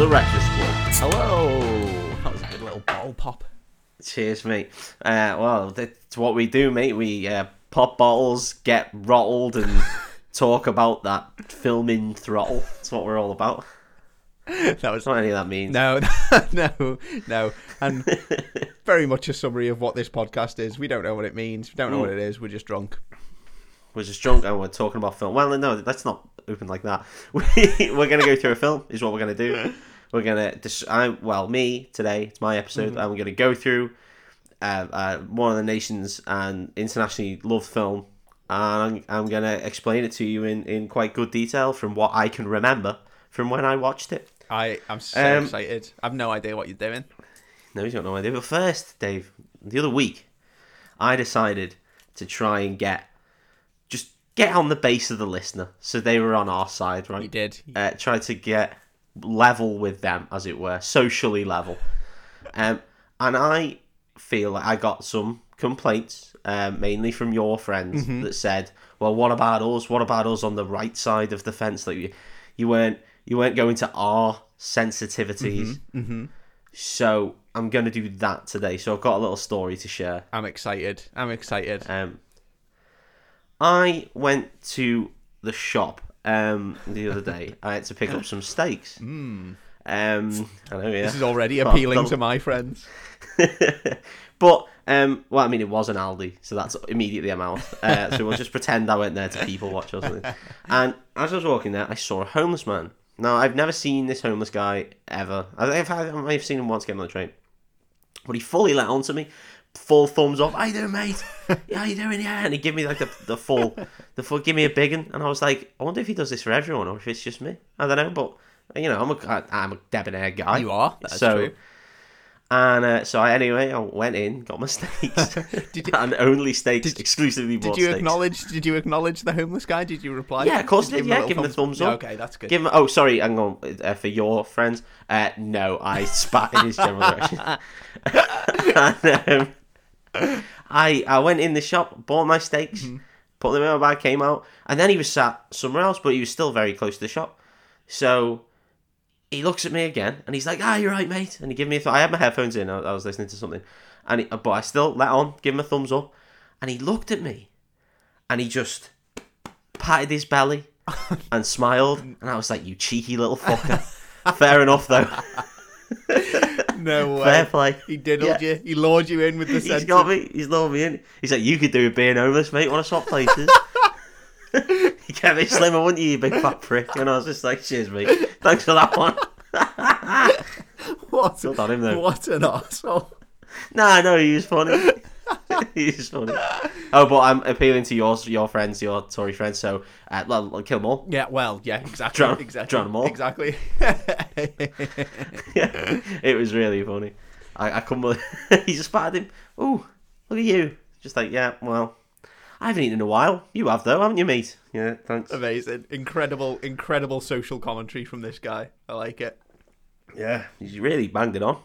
the Wreckfast Club. Hello. That was a good little bottle pop. Cheers, mate. Uh, well, that's what we do, mate. We uh, pop bottles, get rottled, and talk about that filming throttle. That's what we're all about. That was not any of that means. no, no, no, and very much a summary of what this podcast is. We don't know what it means. We don't know what it is. We're just drunk. We're just drunk and we're talking about film. Well, no, let's not open like that. We, we're going to go through a film, is what we're going to do. We're going to, dis- I, well, me today, it's my episode. I'm going to go through uh, uh, one of the nation's and internationally loved film. And I'm, I'm going to explain it to you in, in quite good detail from what I can remember from when I watched it. I am so Um, excited. I've no idea what you're doing. No, he's got no idea. But first, Dave, the other week, I decided to try and get just get on the base of the listener, so they were on our side, right? You did. Uh, try to get level with them, as it were, socially level. Um, and I feel like I got some complaints, um, mainly from your friends, that said, "Well, what about us? What about us on the right side of the fence? Like you, you weren't you weren't going to our sensitivities." So I'm going to do that today. So I've got a little story to share. I'm excited. I'm excited. Um, I went to the shop um, the other day. I had to pick up some steaks. Um, I know, yeah. This is already appealing to my friends. but um, well, I mean, it was an Aldi, so that's immediately I'm out. Uh, so we'll just pretend I went there to people watch or something. And as I was walking there, I saw a homeless man. Now I've never seen this homeless guy ever. I think I've, I've seen him once getting on the train, but he fully let on to me. Full thumbs up. How you doing, mate? Yeah, how you doing? Yeah, and he gave me like the, the full, the full. Give me a big one, and I was like, I wonder if he does this for everyone or if it's just me. I don't know, but you know, I'm a I'm a debonair guy. You are. That's so, true. and uh, so I anyway I went in, got my steaks, Did you- and only steaks exclusively Did you steaks. acknowledge? Did you acknowledge the homeless guy? Did you reply? Yeah, of course did. give him Yeah, give him the thumbs Yeah, up. okay, that's good. Give him. Oh, sorry, hang on. Uh, for your friends, uh, no, I spat in his general direction. and, um, I I went in the shop, bought my steaks, Mm-hmm. put them in my bag, came out, and then he was sat somewhere else, but he was still very close to the shop. So he looks at me again, and he's like, "Ah, you're right, mate." And he gave me a. Th- I had my headphones in. I, I was listening to something, and he, but I still let on, give him a thumbs up, and he looked at me, and he just patted his belly and smiled, and I was like, "You cheeky little fucker." Fair enough, though. No way. Fair play. He diddled Yeah. you. He lured you in with the He's got me. He's lured me in. He's like, "You could do with being homeless, mate. Want to swap places?" you kept me slimmer, wouldn't you, you big fat prick? And I was just like, "Cheers, mate. Thanks for that one." What? Well done him, though. What an arsehole. Nah, no, he was funny. he was funny. Oh, but I'm appealing to your your friends, your Tory friends. So, uh, well, kill them all. Yeah, well, yeah, exactly. Drown- exactly. drown 'em all. Exactly. yeah, it was really funny. I, I couldn't believe he just patted him. Oh, look at you. Just like, yeah, well, I haven't eaten in a while. You have though, haven't you, mate? Yeah, thanks. Amazing. Incredible, incredible social commentary from this guy. I like it. Yeah, he's really banged it on.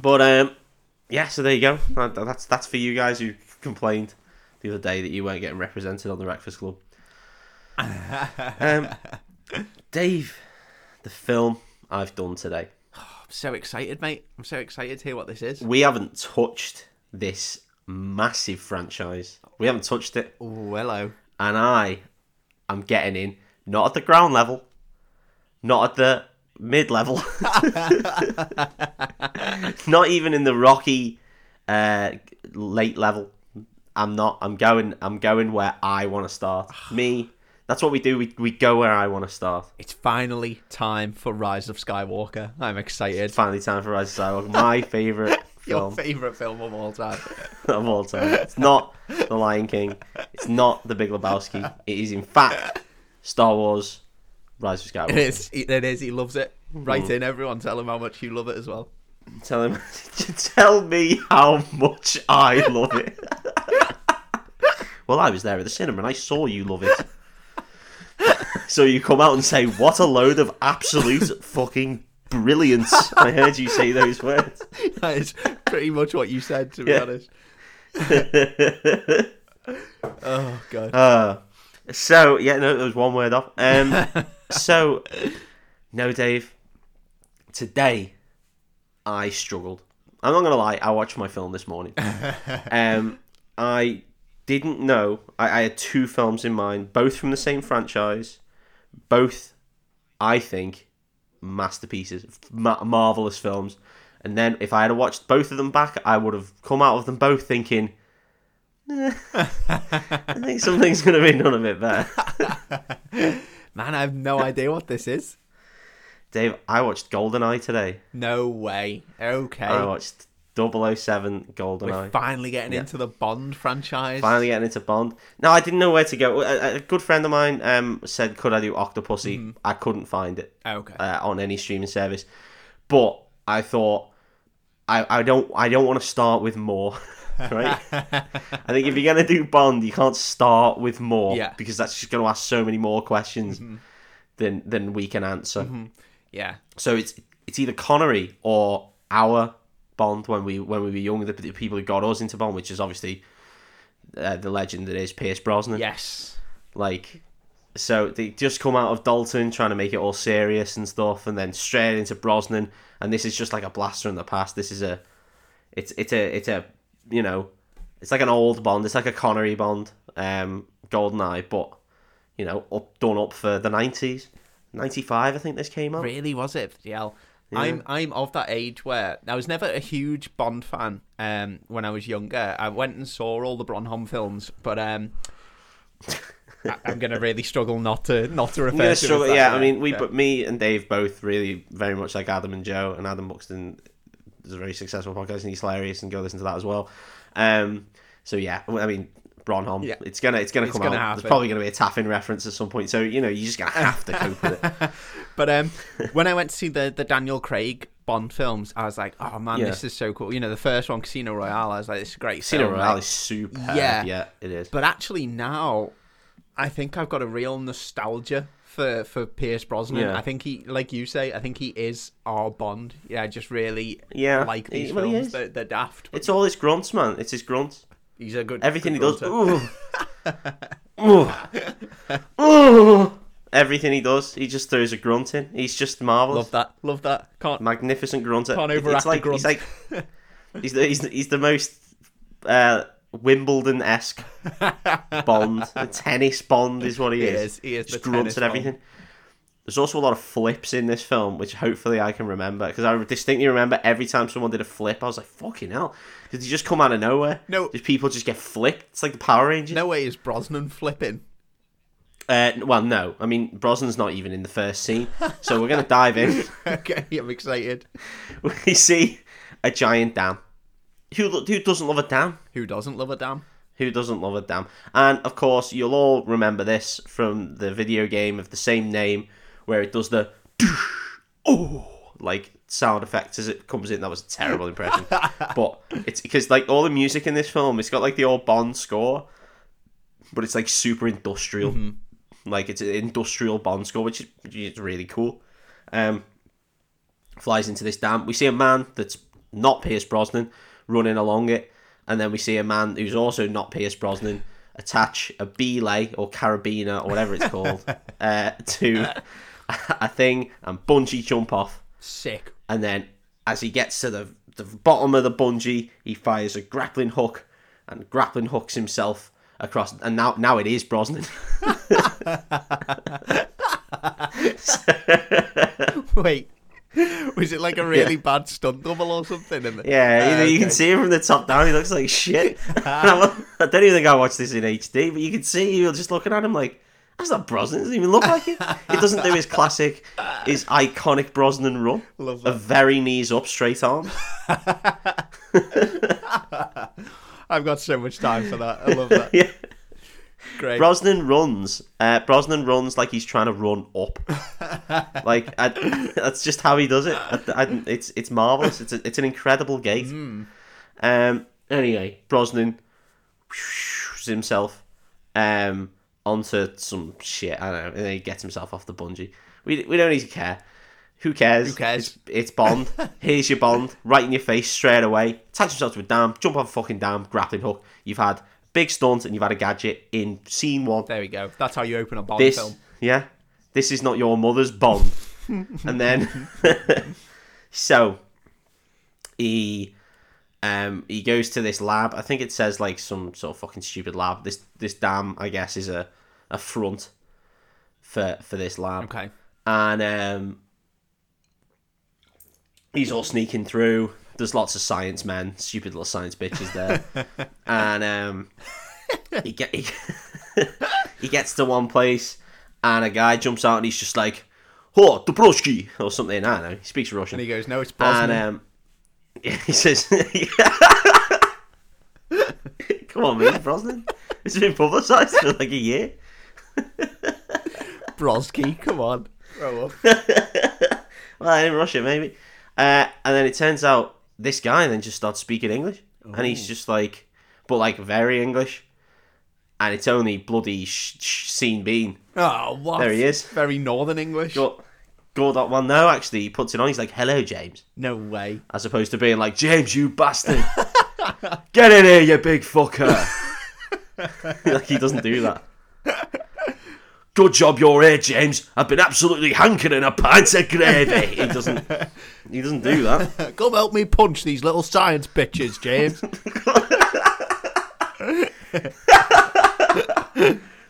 But um, yeah, so there you go. That's that's for you guys who complained the other day that you weren't getting represented on the Wreckfast Club. um, Dave, the film I've done today. I'm so excited, mate. I'm so excited to hear what this is. We haven't touched this massive franchise. We haven't touched it, Oh, hello. and I am getting in. Not at the ground level, not at the mid level, not even in the rocky uh, late level. I'm not. I'm going. I'm going where I want to start. Me. That's what we do. We we go where I want to start. It's finally time for Rise of Skywalker. I'm excited. It's finally time for Rise of Skywalker. My favorite Your film. favourite film of all time. of all time. It's not The Lion King. It's not The Big Lebowski. It is, in fact, Star Wars Rise of Skywalker. It is. It is. He loves it. Write in, everyone. Tell him how much you love it as well. Tell him, tell me how much I love it. well, I was there at the cinema and I saw you love it. so you come out and say, "What a load of absolute fucking brilliance!" I heard you say those words. That is pretty much what you said, to be Yeah. honest. Oh god. Uh, so yeah, no, it was one word off. Um, so No, Dave. Today, I struggled. I'm not gonna lie. I watched my film this morning. um, I didn't know. I, I had two films in mind, both from the same franchise, both, I think, masterpieces, ma- marvelous films. And then if I had watched both of them back, I would have come out of them both thinking, "Eh, I think something's gonna be none of it better. Man, I have no idea what this is. Dave, I watched Goldeneye today. No way. Okay. I watched 007 We're finally getting Yeah. into the Bond franchise. Finally getting into Bond. No, I didn't know where to go. A, a good friend of mine um, said, "Could I do Octopussy?" I couldn't find it Okay. uh, on any streaming service, but I thought I, I don't I don't want to start with more. right? I think if you're gonna do Bond, you can't start with more Yeah. because that's just gonna ask so many more questions than than we can answer. yeah. So it's it's either Connery or our Bond when we when we were young, the, the people who got us into Bond, which is obviously uh, the legend that is Pierce Brosnan. Yes. Like, so they just come out of Dalton trying to make it all serious and stuff, and then straight into Brosnan, and this is just like a blaster in the past. This is a, it's it's a it's a you know, it's like an old Bond. It's like a Connery Bond, um, Golden Eye, but you know, up done up for the nineties, ninety five. I think this came out. Really was it? Yeah. I'm I'm of that age where I was never a huge Bond fan. Um, when I was younger, I went and saw all the Bronholm films, but um, I, I'm gonna really struggle not to not to refer gonna struggle. that, Yeah, I mean, we, yeah. but me and Dave both really very much like Adam and Joe, and Adam Buxton is a very successful podcast, and he's hilarious, and go listen to that as well. Um, so yeah, I mean, Bronholm, Yeah. it's gonna it's gonna It's come gonna out. happen. There's probably gonna be a Taffin reference at some point, so you know, you just gonna have to cope with it. But um, when I went to see the the Daniel Craig Bond films, I was like, oh man, Yeah. this is so cool. You know, the first one, Casino Royale, I was like, this is great. Casino film, Royale like- is super. Yeah, yeah, it is. But actually now, I think I've got a real nostalgia for for Pierce Brosnan. Yeah. I think he, like you say, I think he is our Bond. Yeah, I just really Yeah, like these he- well, films. They're, they're daft. It's all his grunts, man. It's his grunts. he's a good. Everything he good does. grunter. Ooh. Ooh. Ooh. Everything he does, he just throws a grunt in. He's just marvelous. Love that. Love that. Can't. magnificent grunter. Can't overact it's like, the He's like he's the, he's the, he's the most uh, Wimbledon esque Bond. The tennis Bond is what he, He is. is. He is Just the grunts and everything. There's also a lot of flips in this film, which hopefully I can remember because I distinctly remember every time someone did a flip, I was like, "Fucking hell!" Did he just come out of nowhere? No. Did people just get flipped? It's like the Power Rangers. No way is Brosnan flipping. Uh, well, no. I mean, Brosnan's not even in the first scene, so we're gonna dive in. okay, I'm excited. we see a giant dam. Who who doesn't love a dam? Who doesn't love a dam? Who doesn't love a dam? And of course, you'll all remember this from the video game of the same name, where it does the oh like sound effects as it comes in. That was a terrible impression, but it's because like all the music in this film, it's got like the old Bond score, but it's like super industrial. Like it's an industrial Bond score, which is, which is really cool. Um, flies into this dam. We see a man that's not Pierce Brosnan running along it, and then we see a man who's also not Pierce Brosnan attach a belay or carabiner or whatever it's called uh, to a thing and bungee jump off. Sick. And then as he gets to the the bottom of the bungee, he fires a grappling hook and grappling hooks himself across. And now now it is Brosnan. Wait. Was it like a really bad stunt double or something? In the... Yeah, you, know, you can see him from the top down. He looks like shit. I, I don't even think I watched this in HD, but you can see you're just looking at him like that's not Brosnan. It doesn't even look like it. It doesn't do his classic, his iconic Brosnan run Love that. very knees up, straight arm. I've got so much time for that. I love that. yeah, Great. Brosnan runs. Uh, Brosnan runs like he's trying to run up. like I, that's just how he does it. I, I- it's it's marvelous. It's a, it's an incredible gait. Um. Anyway, Brosnan himself um onto some shit. I don't know, and then he gets himself off the bungee. We we don't need to care. Who cares? Who cares? It's, it's Bond. Here's your Bond, right in your face straight away. Attach yourself to a dam, jump off a fucking dam, grappling hook. You've had big stunt and you've had a gadget in scene one. There we go. That's how you open a Bond This, film. yeah, this is not your mother's Bond. and then so he um he goes to this lab. I think it says like some sort of fucking stupid lab. This this dam, I guess, is a a front for for this lab. Okay. And um he's all sneaking through. There's lots of science men, stupid little science bitches there. and um he get he, he gets to one place and a guy jumps out and he's just like, "Oh, Dobroski," or something. I don't know. He speaks Russian. And he goes, "No, it's Brosnan." And um, he says, "Come on, man, Brosnan. It's been publicised for like a year." Broski, come on, grow up. well, in Russia, maybe. Uh, and then it turns out this guy then just starts speaking English, and he's oh. just like, but like very English, and it's only bloody sh- sh- Sean Bean. Oh, what? There he is. Very northern English. Got go that one. No, actually, he puts it on. He's like, "Hello, James," No way. as opposed to being like, "James, you bastard, get in here, you big fucker." like he doesn't do that. Good job you're here, James. I've been absolutely hankering a pint of gravy. He doesn't. He doesn't do that. Come help me punch these little science bitches, James.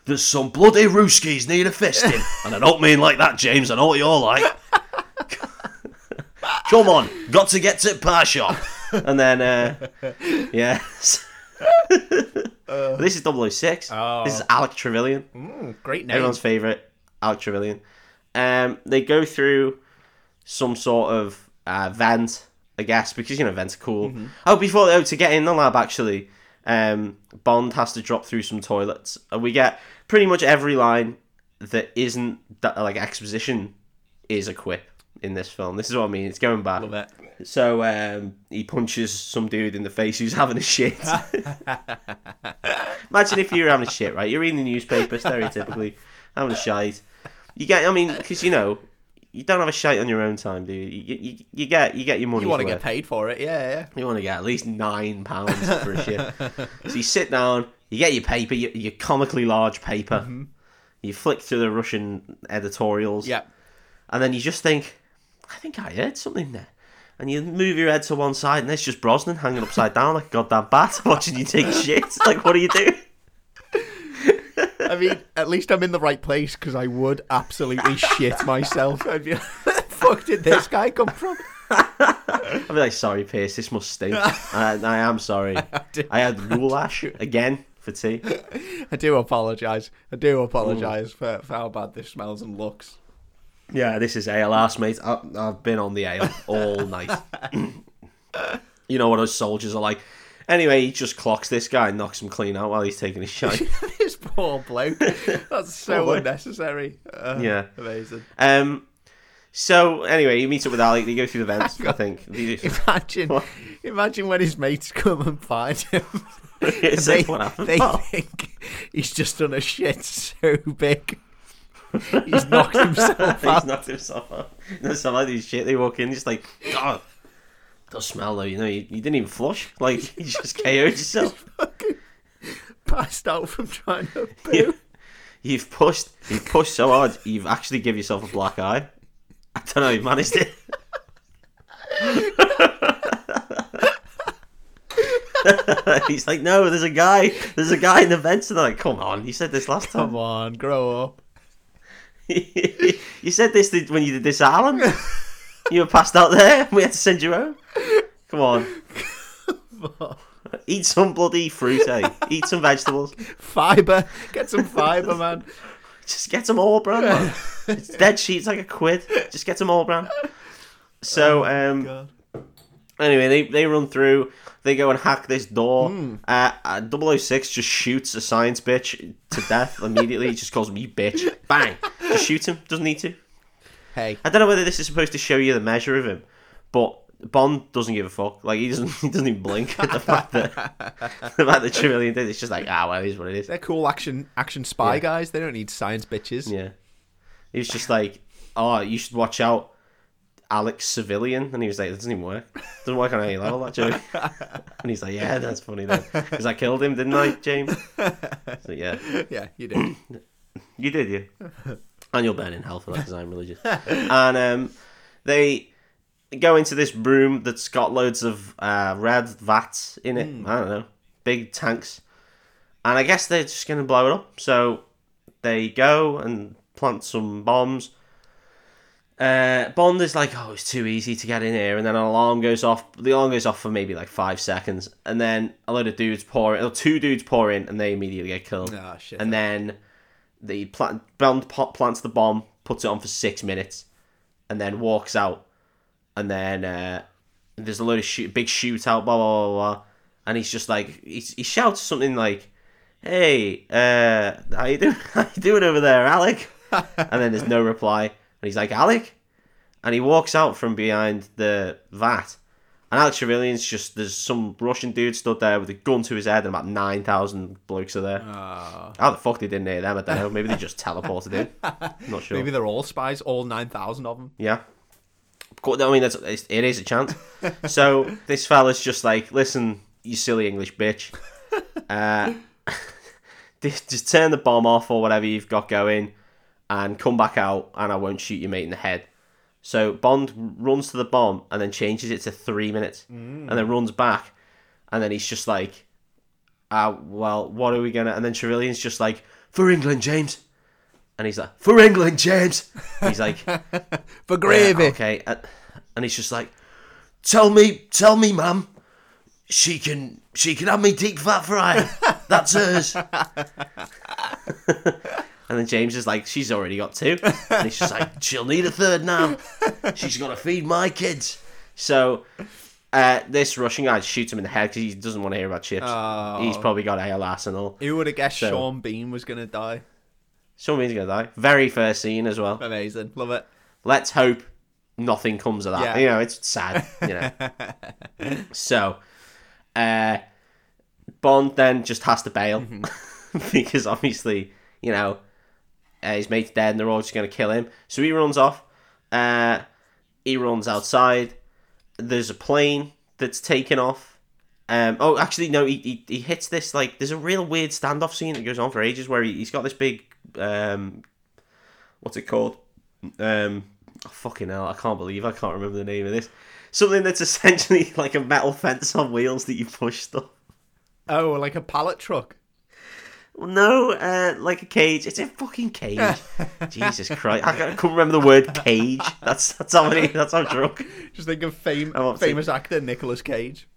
There's some bloody rooskies need a fisting, and I don't mean like that, James. I know what you're like. Come on, got to get to pie shop, and then uh, yeah. this is 006. Oh. This is Alec Trevelyan. Mm, great name. everyone's favorite, Alec Trevelyan. Um, they go through some sort of uh, vent, I guess, because you know vents are cool. Oh, before oh, to get in the lab, actually, um, Bond has to drop through some toilets, and we get pretty much every line that isn't that like exposition is a quip in this film. This is what I mean. It's going back. Love it. So um, he punches some dude in the face who's having a shit. Imagine if you're having a shit, right? You're reading the newspaper, stereotypically, having a shite. You get, I mean, because you know, you don't have a shite on your own time, do you? You, you, you get, you get your money. You want to get paid for it, yeah, yeah. You want to get at least nine pounds for a shit. so you sit down, you get your paper, your, your comically large paper. You flick through the Russian editorials. Yeah. And then you just think, I think I heard something there. And you move your head to one side, and there's just Brosnan hanging upside down like a goddamn bat, watching you take shit. Like, what are you doing? I mean, at least I'm in the right place because I would absolutely shit myself. I'd be like, where the fuck did this guy come from? I'd be like, sorry, Pierce, this must stink. I, I am sorry. I had goulash again for tea. I do apologise. I do apologise for, for how bad this smells and looks. Yeah, this is ale ass, mate. I, I've been on the ale all night. you know what us soldiers are like. Anyway, he just clocks this guy and knocks him clean out while he's taking his shot. this poor bloke. That's so unnecessary. Uh, Yeah. Amazing. Um. So anyway, he meets up with Ali. They go through the vents. I think. Imagine, What? imagine when his mates come and find him. They, they Oh. think he's just done a shit so big. He's knocked himself He's knocked himself out. No, some like these shit. They walk in, just like God. Does smell though, you know. You, you didn't even flush. Like you just KO'd yourself. Passed out from trying to poo. You, you've pushed. You've pushed so hard. You've actually give yourself a black eye. I don't know. You've managed it. He's like, no, there's a guy. There's a guy in the vents. And they're like, come on, you said this last time. Come on, grow up. you said this when you did this, Alan. you were passed out there. We had to send you home. Come on. Eat some bloody fruit, eh? Eat some vegetables. Fiber. Get some fiber, man. Just get some All-Bran, man. It's dead sheets like a quid. Just get some All-Bran. So, um, God. anyway, they, they run through. They go and hack this door. Uh, uh, 006 just shoots a science bitch to death immediately. he just calls me bitch. Bang. Just shoot him. Doesn't need to. Hey, I don't know whether this is supposed to show you the measure of him, but Bond doesn't give a fuck. Like he doesn't, he doesn't even blink at the fact that the fact that Trevelyan did. It's just like, ah, well, it is what it is. they're cool action action spy Yeah. guys. They don't need science bitches. Yeah, He's just like, oh, you should watch out, Alex Civilian, and he was like, it doesn't even work. It doesn't work on any level that joke. and he's like, yeah, that's funny though, because I killed him, didn't I, James? So yeah, Yeah, you did. you did, you. and you'll burn in hell for that because I'm religious. and um, they go into this room that's got loads of uh, red vats in it. I don't know, big tanks, and I guess they're just gonna blow it up. So they go and plant some bombs. Uh, Bond is like, oh, it's too easy to get in here, and then an alarm goes off. The alarm goes off for maybe like five seconds, and then a load of dudes pour in, or two dudes pour in, and they immediately get killed. Ah, shit. And then the plant, Bond plants the bomb, puts it on for six minutes, and then walks out. And then uh, there's a load of shoot, big shootout, blah blah blah blah, and he's just like he, he shouts something like, "Hey, uh, how you doing? How you doing over there, Alec?" and then there's no reply, and he's like, "Alec," and he walks out from behind the vat. And Alex Trevelyan's just there's some Russian dude stood there with a gun to his head, and about nine thousand blokes are there. Ah. How the fuck they didn't hear them? I don't know. Maybe they just teleported in. I'm Not sure. Maybe they're all spies, all 9,000 of them. Yeah. I mean, it's- it is a chance. so this fella's just like, listen, you silly English bitch. Uh, just turn the bomb off or whatever you've got going and come back out and I won't shoot your mate in the head. So Bond runs to the bomb and then changes it to three minutes and then runs back and then he's just like, uh, well, what are we gonna? And then Trevelyan's just like, for England, James. And he's like, for England, James. He's like, For yeah, okay. And, he's just like, tell me, tell me, ma'am, she can, she can have me deep fat fryer. That's hers. and then James is like, she's already got two. And he's just like, she'll need a third now. She's got to feed my kids. So. Uh, this Russian guy shoots him in the head because he doesn't want to hear about chips. Oh. He's probably got ALS and all. Who would have guessed So- Sean Bean was going to die? Somebody's gonna die. Very first scene as well. Amazing. Love it. let's hope nothing comes of that. Yeah. You know, it's sad. You know. so, uh, Bond then just has to bail because obviously, you know, uh, his mate's dead and they're all just going to kill him. So he runs off. Uh, he runs outside. There's a plane that's taken off. Um, oh, actually, no, he, he, he hits this, like, there's a real weird standoff scene that goes on for ages where he, he's got this big, um, what's it called? Um, oh, fucking hell, I can't believe I can't remember the name of this. Something that's essentially like a metal fence on wheels that you push stuff. Oh, like a pallet truck. No, uh, like a cage. It's a fucking cage. Jesus Christ, I can't- couldn't remember the word cage. That's that's how many. That's how drunk. Just think of fame, famous actor Nicolas Cage.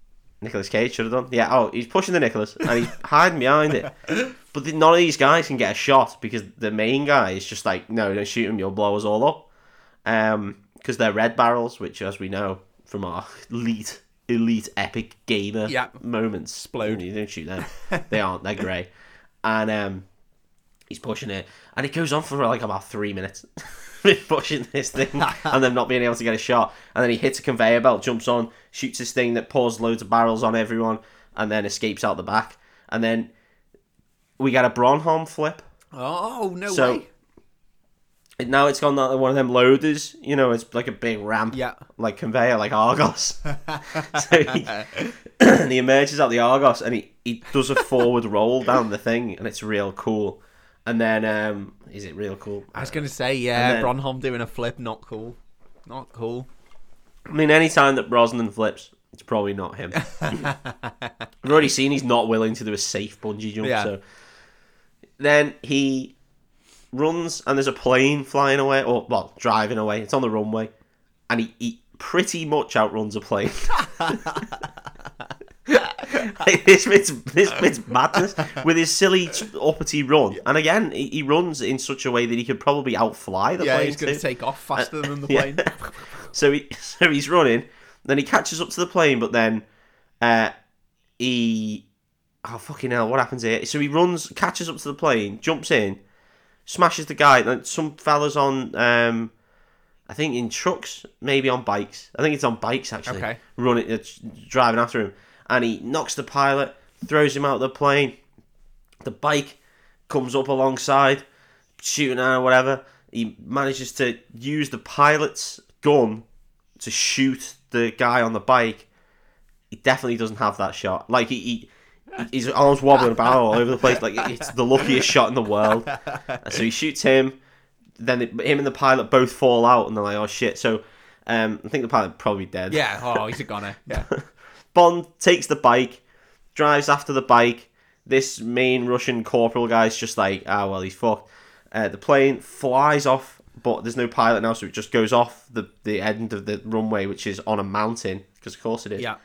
Nicholas Cage should have done. Yeah. Oh, he's pushing the Nicholas and he's hiding behind it. But the, none of these guys can get a shot because the main guy is just like, no, don't shoot him. You'll blow us all up. Um, because they're red barrels, which, as we know from our elite, elite, epic gamer Yeah. moments, Explode. You don't shoot them. they aren't. They're grey. And um, he's pushing it, and it goes on for like about three minutes. pushing this thing and then not being able to get a shot and then he hits a conveyor belt jumps on shoots this thing that pours loads of barrels on everyone and then escapes out the back and then we got a Bronholm flip Oh no So- way! Now it's gone that one of them loaders you know it's like a big ramp Yeah. like conveyor like Argos so he, and he emerges out the Argos and he, he does a forward roll down the thing and it's real cool and then um is it real cool I was gonna say yeah, then- Bronholm doing a flip, not cool, not cool. I mean, any time that Brosnan flips, it's probably not him. We've already seen he's not willing to do a safe bungee jump. Yeah. So then he runs, and there's a plane flying away, or well, driving away. It's on the runway, and he, he pretty much outruns a plane. Like, this bit's this bit's madness with his silly uppity run, and again he, he runs in such a way that he could probably outfly the Yeah, plane he's gonna take off faster than the Yeah. plane. So he so he's running, then he catches up to the plane, but then uh he oh fucking hell, what happens here? So he runs, catches up to the plane, jumps in, smashes the guy. And some fellas on um I think in trucks, maybe on bikes. I think it's on bikes actually. Okay. Running, uh, driving after him, and he knocks the pilot, throws him out of the plane. The bike comes up alongside, shooting at or whatever. He manages to use the pilot's gun to shoot the guy on the bike. He definitely doesn't have that shot. Like he, he his arms wobbling about all over the place. Like it's the luckiest shot in the world. So he shoots him. then it, him and the pilot both fall out, and they're like, "Oh shit!" So um, I think the pilot probably dead. Yeah. Oh, he's a goner. Yeah. Bond takes the bike, drives after the bike. This main Russian corporal guy's just like, ah, well, he's fucked. Uh, the plane flies off, but there's no pilot now, so it just goes off the, the end of the runway, which is on a mountain, because of course it is. Yeah.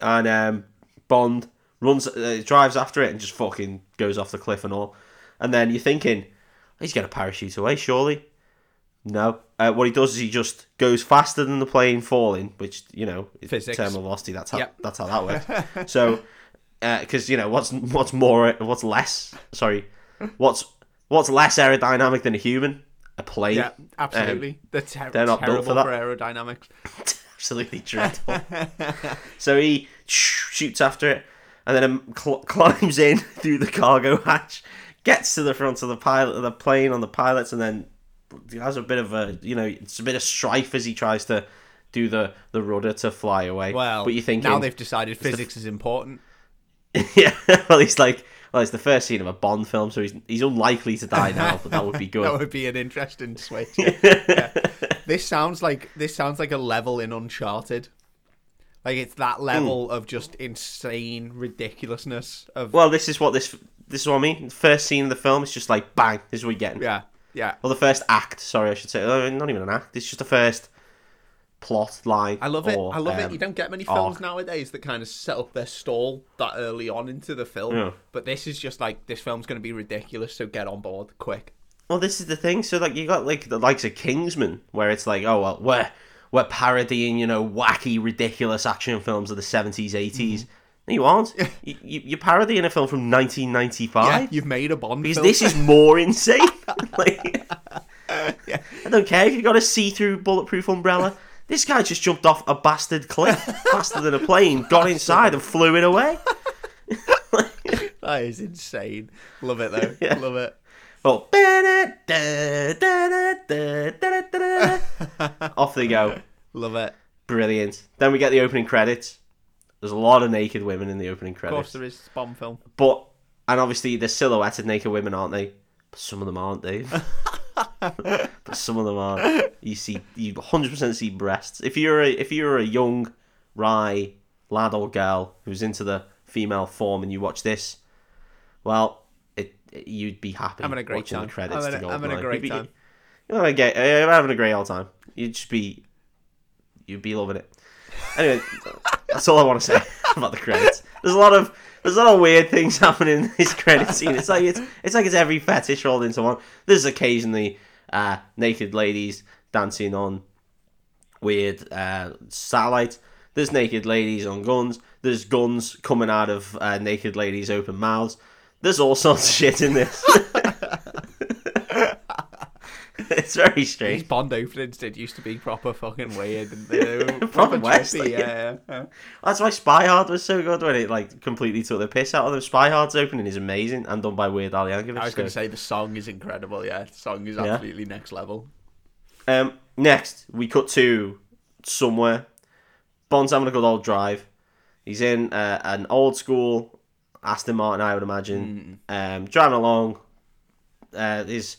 And um, Bond runs, uh, drives after it, and just fucking goes off the cliff and all. And then you're thinking, he's going to parachute away, surely. No. Uh, what he does is he just goes faster than the plane falling, which you know, is Physics. terminal velocity. That's how Yep. that's how that works. so, because you know what's what's more what's less sorry, what's what's less aerodynamic than a human? A plane. Yeah. Absolutely. they're, ter- they're not built for that. aerodynamics. Absolutely dreadful. so he shoots after it, and then cl- climbs in through the cargo hatch, gets to the front of the pilot of the plane on the pilots, and then has a bit of a you know it's a bit of strife as he tries to do the the rudder to fly away. Well, but you think now they've decided physics is important. yeah, well he's like well it's the first scene of a Bond film, so he's he's unlikely to die now, but that would be good. That would be an interesting switch. Yeah. This sounds like this sounds like a level in Uncharted. Like it's that level of just insane ridiculousness of well, this is what this this is what I mean. The first scene of the film is just like bang, this is what we're getting. yeah, yeah. Well, the first act, sorry, I should say. Uh, not even an act. It's just the first plot line. I love it. I love it. um, You don't get many films arc. nowadays that kind of set up their stall that early on into the film. Yeah. But this is just like this film's going to be ridiculous, so get on board quick. Well, this is the thing. So, like, you got like the likes of Kingsman, where it's like, oh well, we're we're parodying, you know, wacky, ridiculous action films of the seventies, eighties. Mm-hmm. No, you aren't. you, you, you're parodying a film from 1995. Yeah, you've made a Bond because film. this is more insane. like, I don't care if you've got a see-through bulletproof umbrella. This guy just jumped off a bastard cliff faster than a plane, got inside and flew it away. that is insane. Love it though. Yeah. Love it. Well, oh. off they go. Love it. Brilliant. Then we get the opening credits. There's a lot of naked women in the opening credits. Of course, there is it's a Bond film. But and obviously they're silhouetted naked women, aren't they? But some of them aren't, Dave. but some of them are. You see, you 100% see breasts. If you're a if you're a young, wry lad or girl who's into the female form and you watch this, well, you'd be happy. I'm having a great watching time. The credits Having to a- go having a great You'd be- time. You're having a, gay, you're having a great old time. You'd just be, you'd be loving it. Anyway, that's all I want to say about the credits. There's a lot of there's a lot of weird things happening in this credit scene. It's like it's it's like it's every fetish rolled into one. There's occasionally uh, naked ladies dancing on weird uh, satellites. There's naked ladies on guns. There's guns coming out of uh, naked ladies' open mouths. There's all sorts of shit in this. it's very These strange. Bond openings did used to be proper fucking weird. And they were Proper proper West, like, yeah. yeah. That's why Spy Hard was so good when it like completely took the piss out of them. Spy Hard's opening is amazing and done by Weird Al Yankovic. I was going to say the song is incredible. Yeah, the song is Yeah. absolutely next level. Um, next, we cut to somewhere. Bond's having a good old drive. He's in uh, an old school Aston Martin, I would imagine. Um, driving along. Uh, his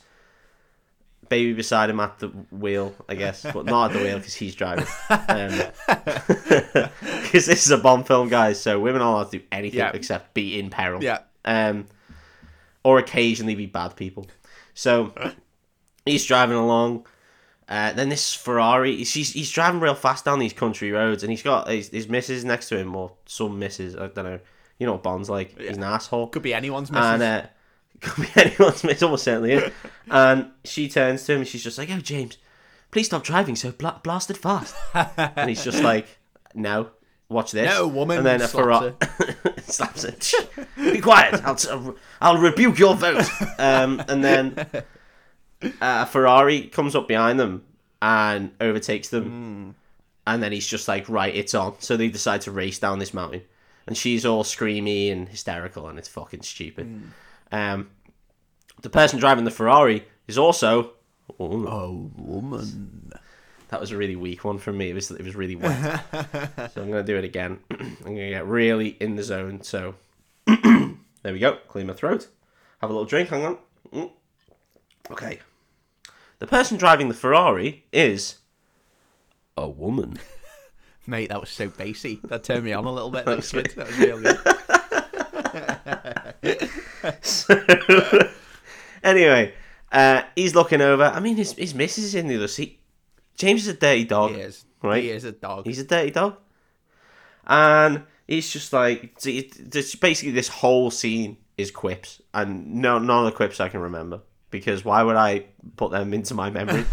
baby beside him at the wheel, I guess, but not at the wheel because he's driving. Because this is a Bond film, guys, so women aren't allowed to do anything Yeah. except be in peril Yeah, um, or occasionally be bad people. So he's driving along. Uh, then this Ferrari, he's, he's driving real fast down these country roads, and he's got his, his missus next to him, or some misses, I don't know. You know what Bond's like? He's an asshole. could be anyone's missus. And uh, could be anyone's miss, almost certainly is. And she turns to him, and she's just like, "Oh, James, please stop driving so bla- blasted fast." and he's just like, "No, watch this." No, woman, And then a Ferrari slaps it. Be quiet. I'll, I'll, I'll rebuke your vote. Um, and then uh, a Ferrari comes up behind them and overtakes them. And then he's just like, right, it's on. So they decide to race down this mountain. And she's all screamy and hysterical, and it's fucking stupid. Um, the person driving the Ferrari is also. Oh, oh, woman. that was a really weak one for me. It was it was really wet. so I'm gonna do it again. I'm gonna get really in the zone. So there we go. Clear my throat. Have a little drink. Hang on. Mm. Okay. the person driving the Ferrari is a woman. Mate, that was so bassy. That turned me on a little bit. That was good. That was real good. So, anyway, uh, he's looking over. I mean, his, his missus is in the other seat. James is a dirty dog. He is. Right. He is a dog. He's a dirty dog. And he's just like, it's basically this whole scene is quips. And no, none of the quips I can remember. Because why would I put them into my memory?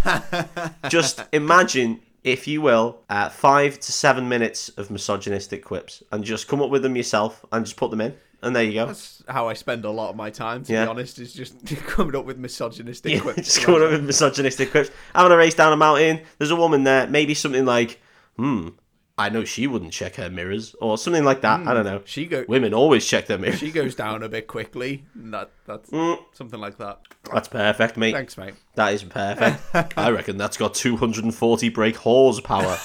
just imagine, if you will, uh, five to seven minutes of misogynistic quips and just come up with them yourself and just put them in. And there you go. That's how I spend a lot of my time, to Yeah. be honest, is just coming up with misogynistic Yeah, quips. just coming up with misogynistic quips. Having a race down a mountain. There's a woman there. Maybe something like, hmm, I know she wouldn't check her mirrors. Or something like that. I don't know. She go Women always check their mirrors. she goes down a bit quickly. That that's Mm. something like that. That's perfect, mate. Thanks, mate. That is perfect. I reckon that's got 240 brake horsepower.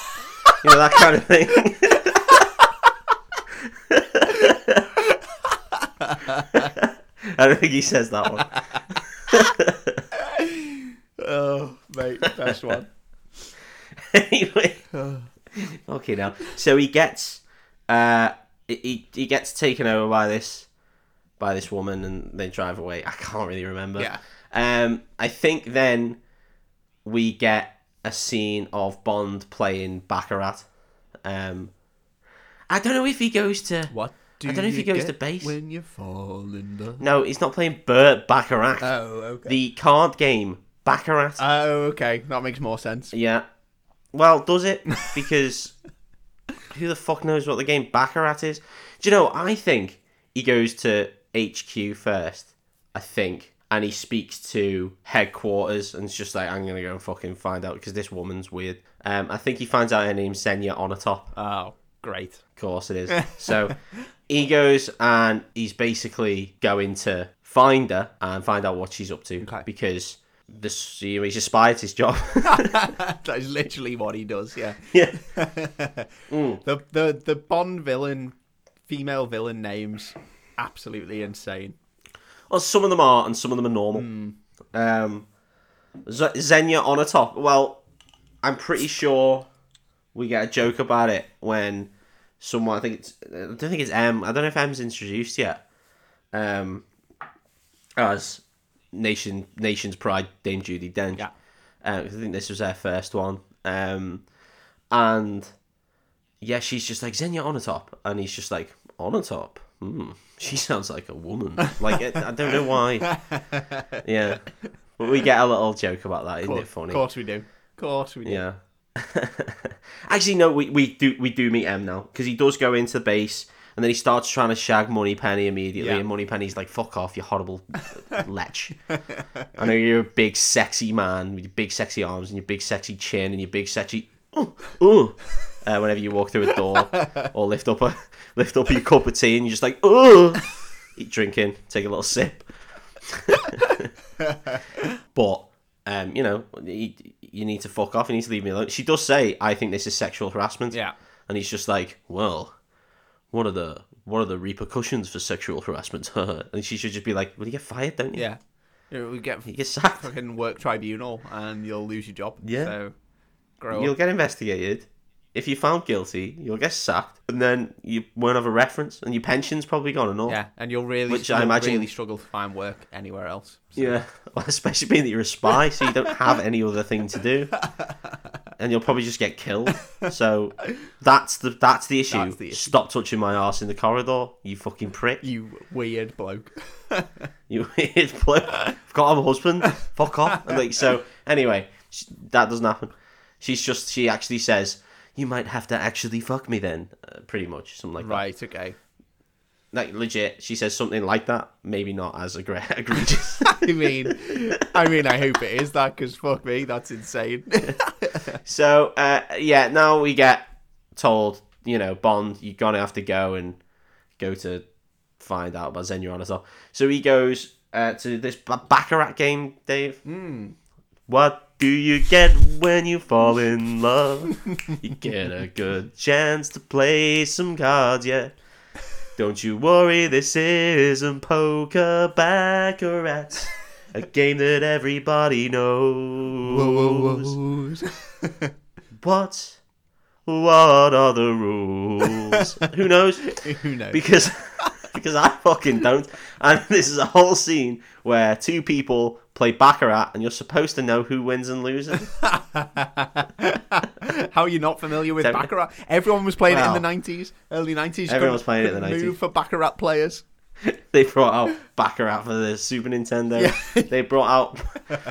you know, that kind of thing. I don't think he says that one. Oh, mate, best one. anyway. okay, now. So he gets, uh, he, he gets taken over by this, by this woman, and they drive away. I can't really remember. Yeah. Um, I think then we get a scene of Bond playing Baccarat. Um, I don't know if he goes to. What do I don't know if he goes to base. when you fall in the. No, he's not playing Burt Bacharach. Oh, okay. the card game Baccarat. Oh, okay. That makes more sense. yeah. Well, does it? Because who the fuck knows what the game Baccarat is? Do you know? I think he goes to HQ first. I think. And he speaks to headquarters and it's just like, I'm going to go and fucking find out because this woman's weird. Um, I think he finds out her name's Xenia Onatop. Oh, great. Of course it is. So he goes and he's basically going to find her and find out what she's up to Okay. because this you know, he's his job. that is literally what he does. Yeah. yeah. The the the Bond villain, female villain names, absolutely insane. Well, some of them are and some of them are normal. Um, Z- Xenia on a top. Well, I'm pretty sure we get a joke about it when someone. I think it's. I don't think it's M. I don't know if M's introduced yet. Um, as nation nation's pride, Dame Judi Dench. Yeah. Uh, I think this was her first one. Um, and yeah, she's just like Xenia on a top, and he's just like on a top. Hmm. She sounds like a woman. Like it, I don't know why. Yeah, but we get a little joke about that, isn't Of it funny? Of course we do. Of course we do. Yeah. Actually, no, we, we do we do meet M now because he does go into the base and then he starts trying to shag Moneypenny immediately, Yeah. and Moneypenny's like, "Fuck off, you horrible lech." I know you're a big sexy man with your big sexy arms and your big sexy chin and your big sexy oh oh. Uh, whenever you walk through a door or lift up a lift up your cup of tea and you're just like oh, eat drinking, take a little sip. but um, you know, you, you need to fuck off. You need to leave me alone. She does say, "I think this is sexual harassment." Yeah. and he's just like, "Well, what are the what are the repercussions for sexual harassment?" and she should just be like, "Well, you get fired, don't you? Yeah. You we get You get sacked. fucking work tribunal and you'll lose your job. Yeah. So grow You'll up. get investigated. If you're found guilty, you'll get sacked, and then you won't have a reference, and your pension's probably gone and all. Yeah, and you'll really, Which I imagine- really struggle to find work anywhere else. So- Yeah, well, especially being that you're a spy, so you don't have any other thing to do, and you'll probably just get killed. So that's the that's the issue. That's the issue. Stop touching my ass in the corridor, you fucking prick. You weird bloke. You weird bloke. I've got a husband. Fuck off. And like so. Anyway, that doesn't happen. She's just she actually says you might have to actually fuck me then, uh, pretty much something like that. right. Okay. Like legit, she says something like that. Maybe not as aggr- egregious. I mean, I mean, I hope it is that because fuck me, that's insane. So uh, yeah, now we get told, you know, Bond, you're gonna have to go and go to find out about Xenia Onatop. So he goes uh, to this Baccarat game, Dave. What do you get when you fall in love? you get a good chance to play some cards, yeah. Don't you worry, this isn't poker baccarat. a game that everybody knows. What? What are the rules? Who knows? Who knows? Because because I fucking don't. And this is a whole scene where two people play baccarat, and you're supposed to know who wins and loses. How are you not familiar with Don't- Baccarat? Everyone was playing it in the 90s, early 90s. Everyone was playing it in the 90s. Move for Baccarat players. they brought out baccarat for the Super Nintendo. They brought out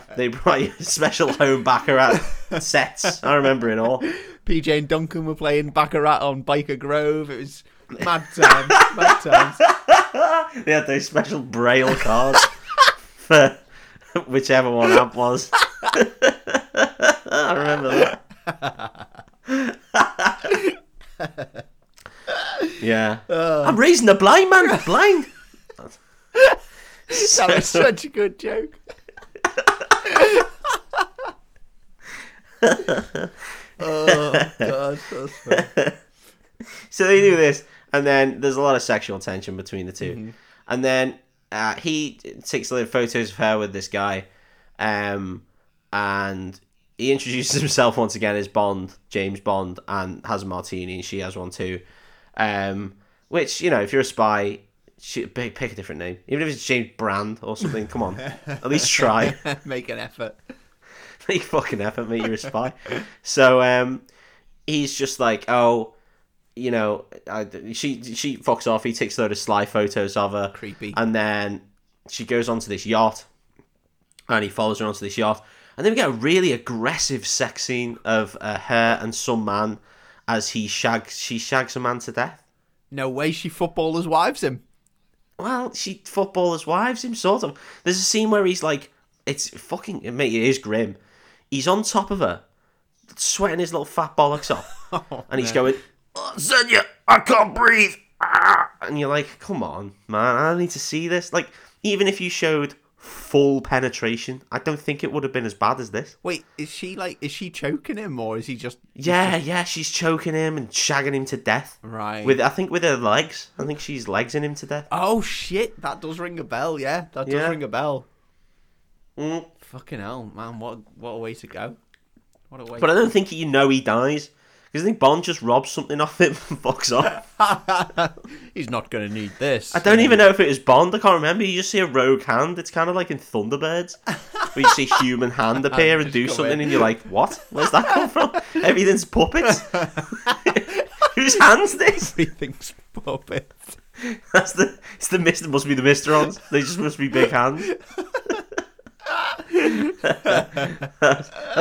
they brought out special home baccarat sets. I remember it all. PJ and Duncan were playing Baccarat on Byker Grove. It was mad times. mad times. They had those special braille cards for whichever one that was. I remember that. yeah. I'm raising the blind man. Blind. That was such a good joke. oh, God. So they do this, and then there's a lot of sexual tension between the 2 Mm-hmm. And then uh, he takes a little photos of her with this guy, um, and he introduces himself once again as Bond, James Bond, and has a martini, and she has one too. Um, which you know, if you're a spy, sh- pick, pick a different name, even if it's James Brand or something. Come on, at least try. Make an effort. Make fucking effort, mate. You're a spy. so um, he's just like, oh, you know, I, she she fucks off. He takes a load of sly photos of her, Creepy. and then she goes onto this yacht, and he follows her onto this yacht, and then we get a really aggressive sex scene of uh, her and some man as he shags she shags a man to death. No way she footballers wives him. Well, she footballers wives him sort of. There's a scene where he's like, it's fucking mate. It is grim. He's on top of her, sweating his little fat bollocks off, and he's going, oh, "Xenia, I can't breathe." Ah! And you're like, "Come on, man! I need to see this." Like, even if you showed full penetration, I don't think it would have been as bad as this. Wait, is she like, is she choking him or is he just. Yeah, yeah, she's choking him and shagging him to death. Right. With I think with her legs. I think she's legsing him to death. Oh shit, that does ring a bell, yeah. That does Yeah. ring a bell. Mm. Fucking hell, man, what what a way to go. What a way But I don't think you know he dies. Because I think Bond just robs something off him and fucks off. He's not gonna need this. I don't even know if it was Bond. I can't remember. You just see a rogue hand. It's kind of like in Thunderbirds, where you see human hand appear and do something, in. and you're like, "What? Where's that come from? Everything's puppets. Whose hands this? Everything's puppet. That's the. It's the Mister. Must be the Mysterons. They just must be big hands. That's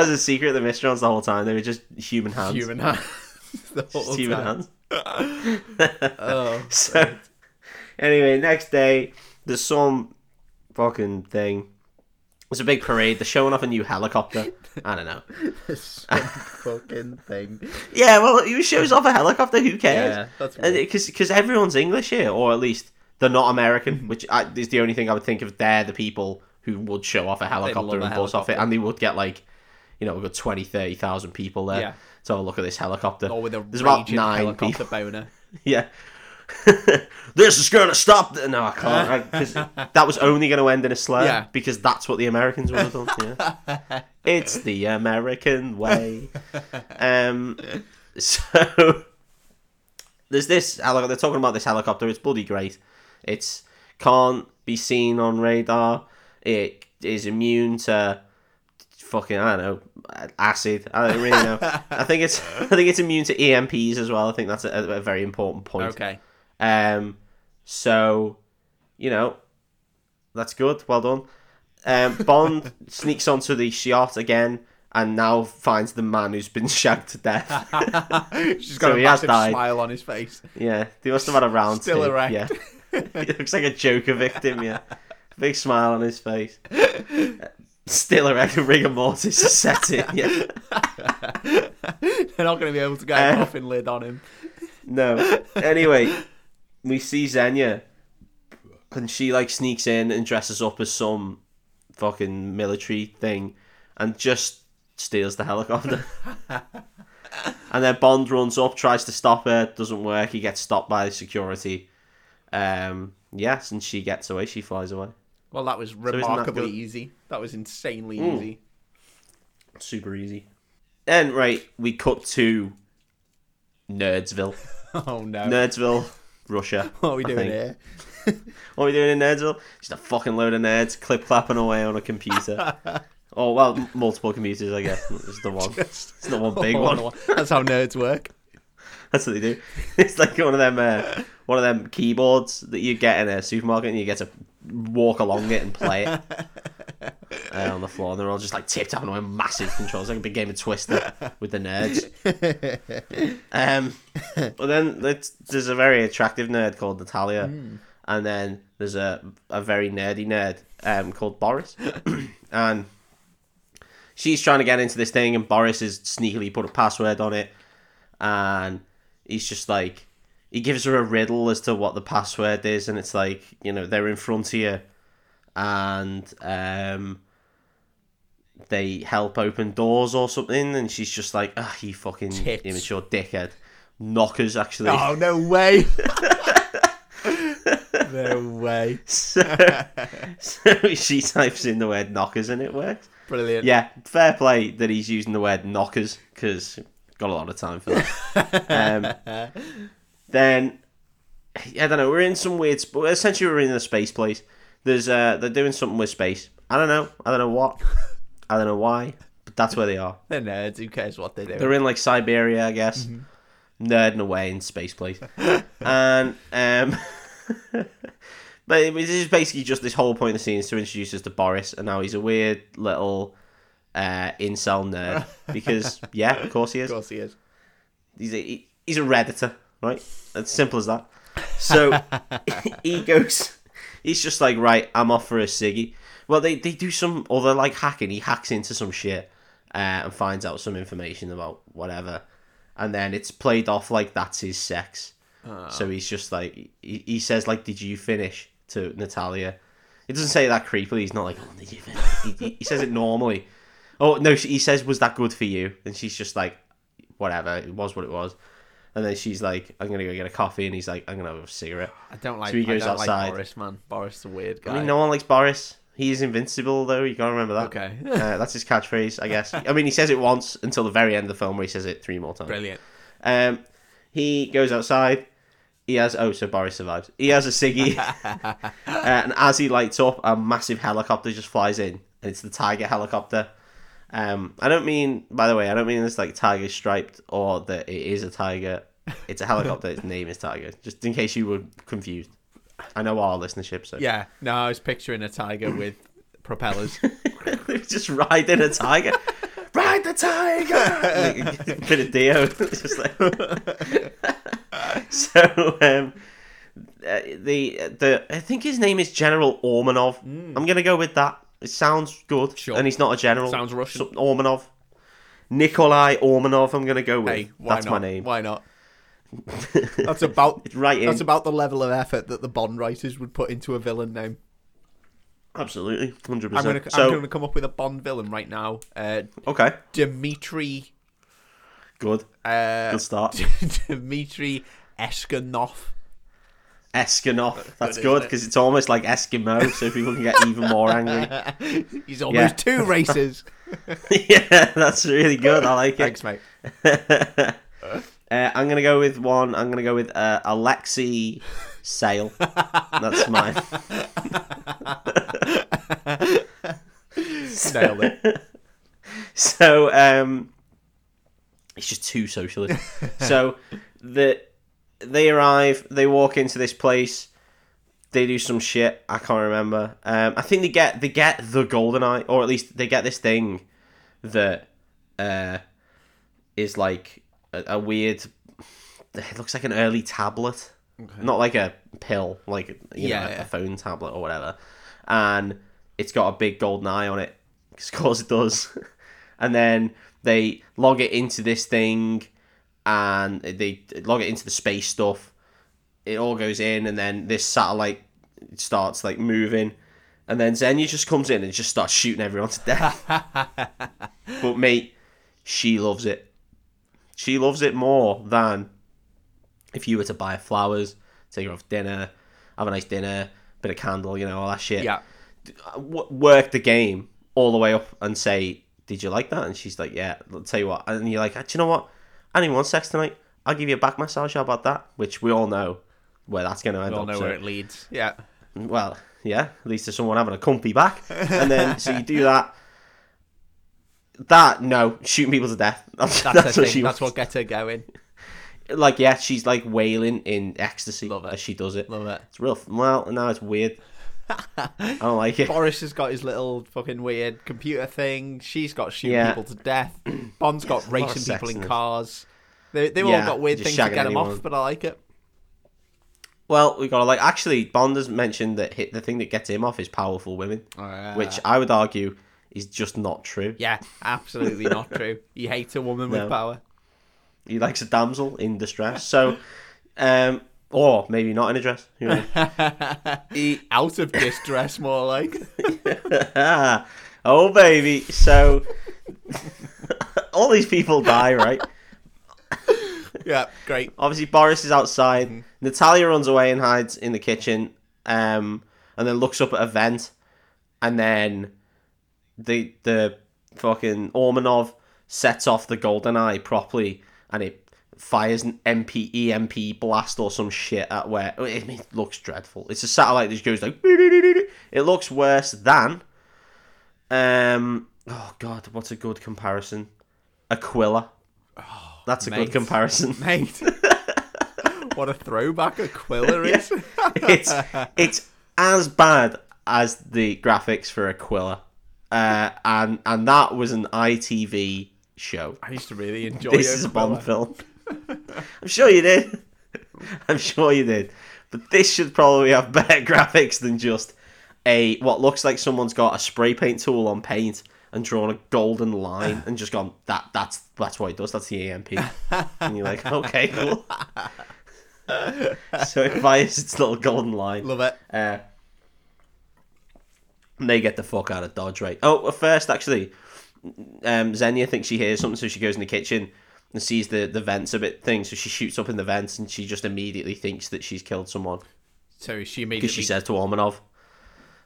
a secret. The Mysterons the whole time. They were just human hands. Human hands. the whole Just human time. hands. Oh, So, anyway, next day, there's some fucking thing. It's a big parade. They're showing off a new helicopter. I don't know. some fucking thing. Yeah, well, he shows off a helicopter. Who cares? Yeah, that's. Because everyone's English here, or at least they're not American, which I, is the only thing I would think of. They're the people who would show off a helicopter and a buzz off it, and they would get like, you know, we've got 20, 30,000 people there Yeah. to have a look at this helicopter. Or with a There's about nine helicopter people. boner. Yeah. this is going to stop. The... No, I can't. Because that was only going to end in a slur. Yeah. Because that's what the Americans would have done. Yeah. it's the American way. Um. So there's this. heli- They're talking about this helicopter. It's bloody great. It's can't be seen on radar. It is immune to fucking I don't know acid. I don't really know. I think it's I think it's immune to EMPs as well. I think that's a, a very important point. Okay. Um, so you know that's good. Well done. Um, Bond sneaks onto the yacht again and now finds the man who's been shagged to death. She's got So a he massive smile on his face. yeah, they must have had a round. Still erect. Yeah, he looks like a Joker victim. Yeah, big smile on his face. Still erect. Rigor mortis is set. Yeah. They're not going to be able to get a Uh, coffin lid on him. No. Anyway, we see Xenia, and she like sneaks in and dresses up as some fucking military thing, and just steals the helicopter. and then Bond runs up, tries to stop her, doesn't work. He gets stopped by security. Um, yes, and she gets away. She flies away. Well, that was isn't that remarkably easy. That was insanely Mm. easy. Super easy. And right, we cut to Nerdsville. Oh no! Nerdsville, Russia. what are we I doing think. here? What are we doing in Nerdsville? Just a fucking load of nerds clip clapping away on a computer. oh well, multiple computers, I guess. It's the one. It's the one big Oh, one. no. That's how nerds work. That's what they do. It's like one of them, uh, one of them keyboards that you get in a supermarket, and you get to walk along it and play it uh, on the floor. And they're all just like tip tapping away, massive controls, like a big game of Twister with the nerds. Um, but then there's, there's a very attractive nerd called Natalia, and then there's a a very nerdy nerd um called Boris, and she's trying to get into this thing, and Boris has sneakily put a password on it, and he's just like he gives her a riddle as to what the password is, and it's like you know they're in front of you, and um. They help open doors or something, and she's just like, "Ah, you fucking Tits. immature dickhead." Knockers, actually. Oh no way! no way! So, so she types in the word knockers and it works. Brilliant. Yeah, fair play that he's using the word knockers because got a lot of time for that. um, then I don't know. We're in some weird. Sp- essentially, we're in a space place. There's uh, they're doing something with space. I don't know. I don't know what. I don't know why. But that's where they are. They're nerds. Who cares what they do? They're in like Siberia, I guess, nerding away in space place, and um, but it was just basically just this whole point of the scene is to introduce us to Boris, and now he's a weird little uh, incel nerd because yeah, of course he is. of course he is. He's a he- he's a redditor, right? As simple as that. So he goes. He's just like, right, I'm off for a ciggy. Well, they, they do some other like hacking. He hacks into some shit uh, and finds out some information about whatever, and then it's played off like that's his sex. So he's just like he, he says like, "Did you finish?" to Natalia. He doesn't say that creepily. He's not like, "Oh, did you finish?" he, he says it normally. Oh no, he says, "Was that good for you?" And she's just like, "Whatever, it was what it was." And then she's like, "I'm gonna go get a coffee," and he's like, "I'm gonna have a cigarette." I don't like. So he goes I don't outside. like Boris, man. Boris is a weird guy. I mean, no one likes Boris. He is invincible, though. You gotta remember that. Okay. uh, that's his catchphrase, I guess. I mean, he says it once until the very end of the film, where he says it three more times. Brilliant. Um, he goes outside. He has oh, so Boris survives. He has a ciggy, uh, and as he lights up, a massive helicopter just flies in, and it's the Tiger helicopter. Um, I don't mean, by the way, I don't mean it's like tiger striped or that it is a tiger. It's a helicopter. its name is Tiger. Just in case you were confused. I know our listenership, so Yeah. No, I was picturing a tiger with propellers. just riding a tiger. Ride the tiger! Like, bit of Dio. Just like... so, um, uh, the the I think his name is General Ormanov. I'm gonna go with that. It sounds good. Sure. and he's not a general. Sounds Russian. Some- Ormanov. Nikolai Ormanov. I'm gonna go with. hey, why That's not? my name. Why not? That's about. It's right in. That's about the level of effort that the Bond writers would put into a villain name. Absolutely, hundred I'm gonna, percent. I'm So gonna come up with a Bond villain right now. Uh, okay, Dmitry. good, Uh, good start. Dmitry Eskanov. Eskinov. That's Good, isn't it? because it's almost like Eskimo, so people can get even more angry. He's almost Yeah. two races. yeah, that's really good. I like it. Thanks, mate. uh, I'm gonna go with one. I'm gonna go with uh, Alexei Sayle. That's mine. Nailed it. So um, it's just too socialist. so the they arrive. They walk into this place. They do some shit. I can't remember. Um, I think they get they get the golden eye, or at least they get this thing that uh, is like a, a weird. It looks like an early tablet, not like a pill, like you Yeah, know, yeah. a phone tablet or whatever. And it's got a big golden eye on it. Of course it does. and then they log it into this thing, and they log it into the space stuff. It all goes in, and then this satellite starts like moving, and then Xenia just comes in and just starts shooting everyone to death. but mate, she loves it. She loves it more than if you were to buy her flowers, take her off dinner, have a nice dinner, bit of candle, you know, all that shit. Yeah. Uh, w- work the game all the way up and say, "Did you like that?" And she's like, "Yeah." I'll tell you what, and you're like, "Do you know what? Didn't sex tonight. I'll give you a back massage. How about that?" Which we all know where that's going to end We all up. know so- where it leads. Yeah. well, yeah, at least there's someone having a comfy back. And then, so you do that. That, no, shooting people to death. That's, That's, that's what she That's what gets her going. Like, yeah, she's like wailing in ecstasy Love it. as she does it. Love it. It's real. Well, now it's weird. I don't like it. Boris has got his little fucking weird computer thing. She's got shooting Yeah. people to death. Bond's got lot of racing sex people in in this. cars. They, they've all got weird just things to shagging get them off, but I like it. Well, we got to like, actually, Bond has mentioned that hit, the thing that gets him off is powerful women, which I would argue is just not true. Yeah, absolutely not true. He hates a woman with power. He likes a damsel in distress. So, um, or maybe not in a dress. Who knows? he, Out of distress, more like. oh baby so all these people die right yeah, great. obviously boris is outside natalia runs away and hides in the kitchen um and then looks up at a vent and then the the fucking ormanov sets off the golden eye properly and it fires an MP EMP blast or some shit at where I mean, it looks dreadful. It's a satellite that just goes like it looks worse than um oh god, what's a good comparison? Aquila. That's a mate. good comparison. Mate. what a throwback Aquila is. it's it's as bad as the graphics for Aquila. Uh, and and that was an ITV show. I used to really enjoy This is a Aquila. Bond film. I'm sure you did. I'm sure you did. But this should probably have better graphics than just a what looks like someone's got a spray paint tool on paint and drawn a golden line and just gone that that's that's what it does. That's the AMP. and you're like, okay, cool. so it fires its little golden line. Love it. Uh, and they get the fuck out of Dodge, right? Oh, first, actually, um, Xenia thinks she hears something, so she goes in the kitchen and sees the, the vents a bit thing, so she shoots up in the vents and she just immediately thinks that she's killed someone. So she Because immediately she says to Ormanov,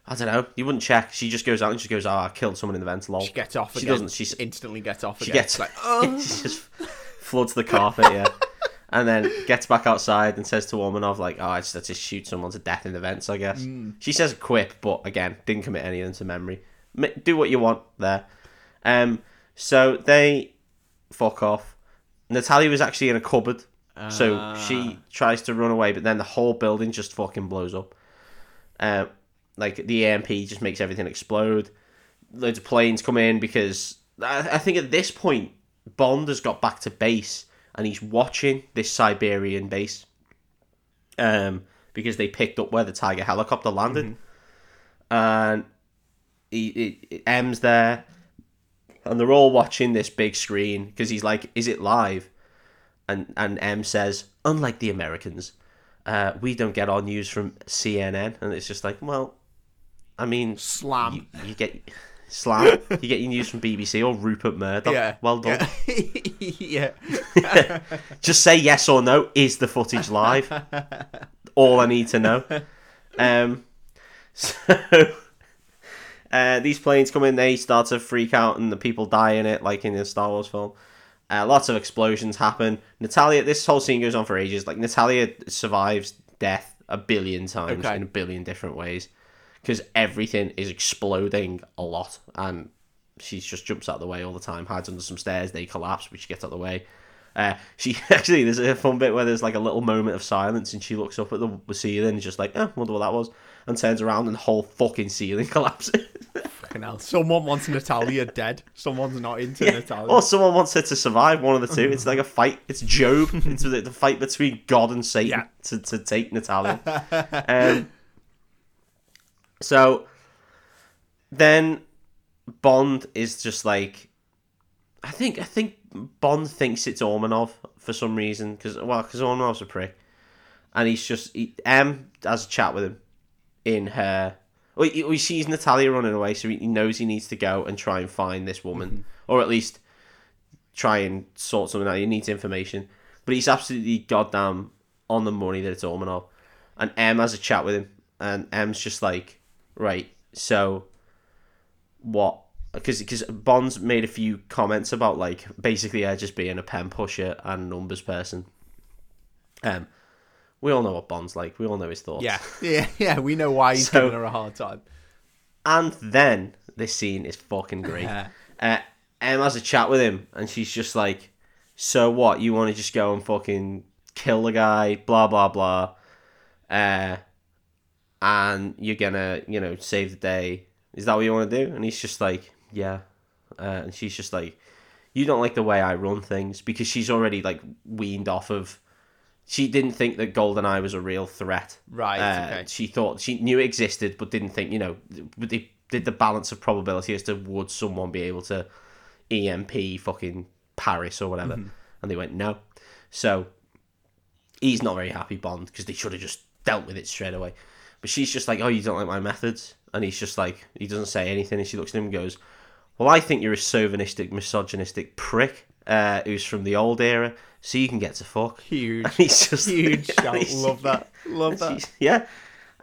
I don't know, you wouldn't check. She just goes out and she goes, ah, oh, I killed someone in the vents, lol. she gets off She again. doesn't, She instantly gets off She again. gets like, oh. she just floods the carpet, yeah. And then gets back outside and says to Ormanov, like, oh, I just, I just shoot someone to death in the vents, I guess. Mm. She says a quip, but again, didn't commit any of to memory. Do what you want there. Um, so they fuck off. Natalia was actually in a cupboard, so she tries to run away, but then the whole building just fucking blows up. Um, like the AMP just makes everything explode. Loads of planes come in because I, I think at this point Bond has got back to base and he's watching this Siberian base. Um, because they picked up where the Tiger helicopter landed, and he, he, M's there, and they're all watching this big screen because he's like, "Is it live?" And and M says, "Unlike the Americans, uh, we don't get our news from CNN," and it's just like, well, I mean, slam. you, you get slam, you get your news from BBC or Rupert Murdoch. yeah. well done. Yeah. yeah. Just say yes or no. Is the footage live? All I need to know. Um, so uh, these planes come in, they start to freak out, and the people die in it, like in the Star Wars film. Uh, lots of explosions happen. Natalia, this whole scene goes on for ages. Like Natalia survives death a billion times Okay. in a billion different ways because everything is exploding a lot, and she just jumps out of the way all the time, hides under some stairs, they collapse, but she gets out of the way. Uh, she actually there's a fun bit where there's like a little moment of silence, and she looks up at the, the ceiling and just like, oh, wonder what that was, and turns around and the whole fucking ceiling collapses. Fucking hell. Someone wants Natalia dead. Someone's not into Natalia. or someone wants her to survive. One of the two. It's like a fight. It's Job. it's the, the fight between God and Satan Yeah. to, to take Natalia. um, so then Bond is just like, I think I think Bond thinks it's Ormanov for some reason because well because Ormanov's a prick, and he's just he, M has a chat with him in her. Well, he, he sees Natalia running away, so he knows he needs to go and try and find this woman, or at least try and sort something out. He needs information, but he's absolutely goddamn on the money that it's Ormanov. And M has a chat with him, and M's just like, right, so what? Because because Bond's made a few comments about like basically her just being a pen pusher and numbers person. Um, we all know what Bond's like. We all know his thoughts. Yeah, yeah, yeah. We know why he's So- giving her a hard time. And then this scene is fucking great. Yeah. Uh, M has a chat with him, and she's just like, "So what? You want to just go and fucking kill the guy? Blah blah blah. Uh, and you're gonna, you know, save the day. Is that what you want to do?" And he's just like, "Yeah." Uh, and she's just like, "You don't like the way I run things," because she's already like weaned off of. She didn't think that GoldenEye was a real threat. Right, Uh, okay. She thought she knew it existed, but didn't think you know. They did the balance of probability as to would someone be able to EMP fucking Paris or whatever, Mm-hmm. and they went no. So he's not very happy Bond because they should have just dealt with it straight away. But she's just like, oh, you don't like my methods, and he's just like, he doesn't say anything, and she looks at him and goes, well, I think you're a chauvinistic, misogynistic prick uh, who's from the old era, so you can get to fuck. Huge, And he's just huge he's- Love that. Love that. yeah.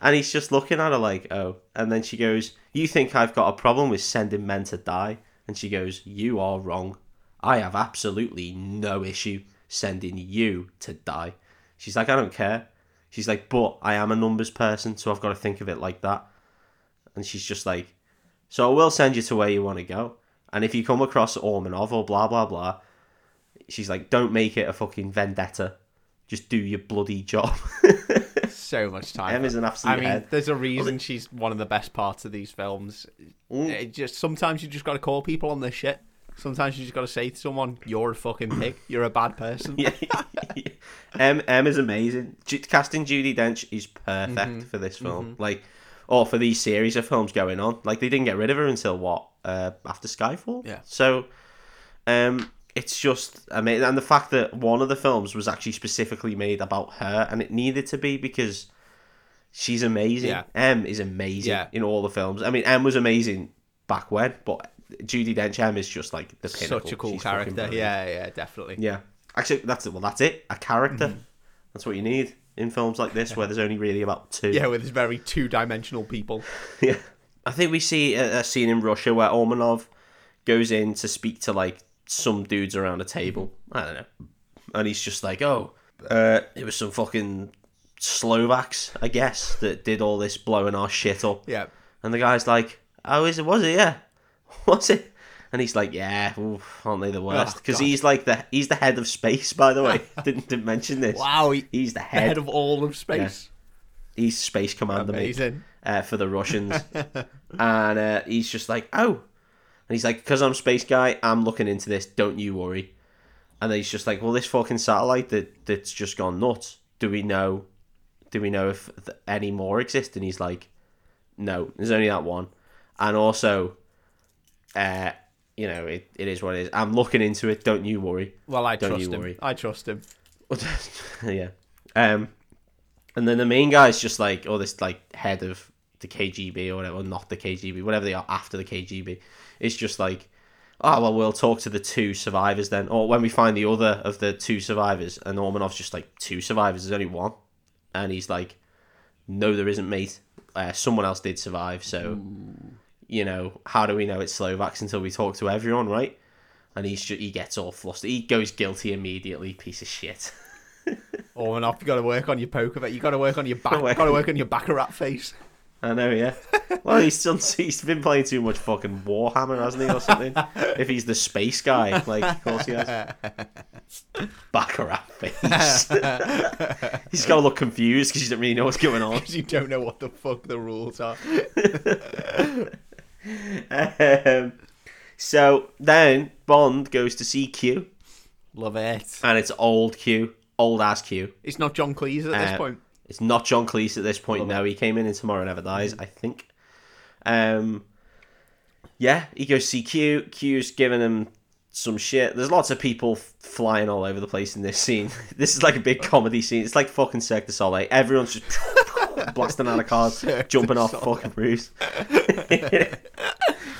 And he's just looking at her like, oh. And then she goes, You think I've got a problem with sending men to die? And she goes, You are wrong. I have absolutely no issue sending you to die. She's like, I don't care. She's like, But I am a numbers person, so I've got to think of it like that. And she's just like, So I will send you to where you want to go. And if you come across Ormanov or blah, blah, blah, she's like, Don't make it a fucking vendetta. Just do your bloody job. So much time. M is an absolute I mean, head. there's a reason she's one of the best parts of these films. Mm. It just sometimes you just got to call people on their shit. Sometimes you just got to say to someone, "You're a fucking pig. You're a bad person." yeah, M M is amazing. Casting Judi Dench is perfect Mm-hmm. for this film. Like, or for these series of films going on. Like, they didn't get rid of her until what? Uh, after Skyfall. Yeah. So, um, it's just amazing, and the fact that one of the films was actually specifically made about her, and it needed to be because she's amazing. Yeah. M is amazing Yeah. in all the films. I mean, M was amazing back when, but Judi Dench M is just like the pinnacle. Such a cool She's character. Yeah, yeah, definitely. Yeah. Actually, that's it. Well, that's it. A character. Mm-hmm. That's what you need in films like this, where there's only really about two. Yeah, where there's very two-dimensional people. yeah. I think we see a, a scene in Russia where Ormanov goes in to speak to like some dudes around a table. I don't know, and he's just like, "Oh, uh, it was some fucking Slovaks, I guess, that did all this blowing our shit up." Yeah. And the guy's like, "Oh, is it? Was it? Yeah, was it?" And he's like, "Yeah, oof, aren't they the worst?" Oh, Because God. he's like the he's the head of space, by the way. didn't didn't mention this. Wow, he, He's the head head. of all of space. He's space commander, mate, Amazing. uh, for the Russians. and uh, he's just like, "Oh," and he's like, "Because I'm space guy, I'm looking into this. Don't you worry." And then he's just like, "Well, this fucking satellite that that's just gone nuts. Do we know? Do we know if th- any more exist?" And he's like, "No, there's only that one." And also, uh, you know, it, it is what it is. I'm looking into it. Don't you worry. Well, I Don't trust him. worry. I trust him. yeah. Um, and then the main guy's just like, oh, this like head of the KGB or whatever, not the KGB, whatever they are after the KGB. It's just like, oh well, we'll talk to the two survivors then, or when we find the other of the two survivors, and Ormanov's just like two survivors. There's only one, and he's like, no, there isn't, mate. Uh, someone else did survive, so you know, how do we know it's Slovaks until we talk to everyone, right? And he's just, he gets all flustered. He goes guilty immediately. Piece of shit. Off you got to work on your poker face. You got to work on your back. Got to work on your baccarat face. I know, yeah. Well, he's done, he's been playing too much fucking Warhammer, hasn't he, or something? if he's the space guy, like, of course he has. Baccarat face. he's got to look confused because he doesn't really know what's going on. Because you don't know what the fuck the rules are. Um, so then Bond goes to see Q, Love it. and it's old Q, old ass Q. It's not John Cleese at this Uh, point. It's not John Cleese at this point. Love no, he came in in Tomorrow Never Dies, I think. Um, yeah, he goes see Q. Q's giving him some shit. There's lots of people f- flying all over the place in this scene. This is like a big comedy scene. It's like fucking Cirque du Soleil. Everyone's just blasting out of cars, Cirque jumping off Soleil. fucking roofs.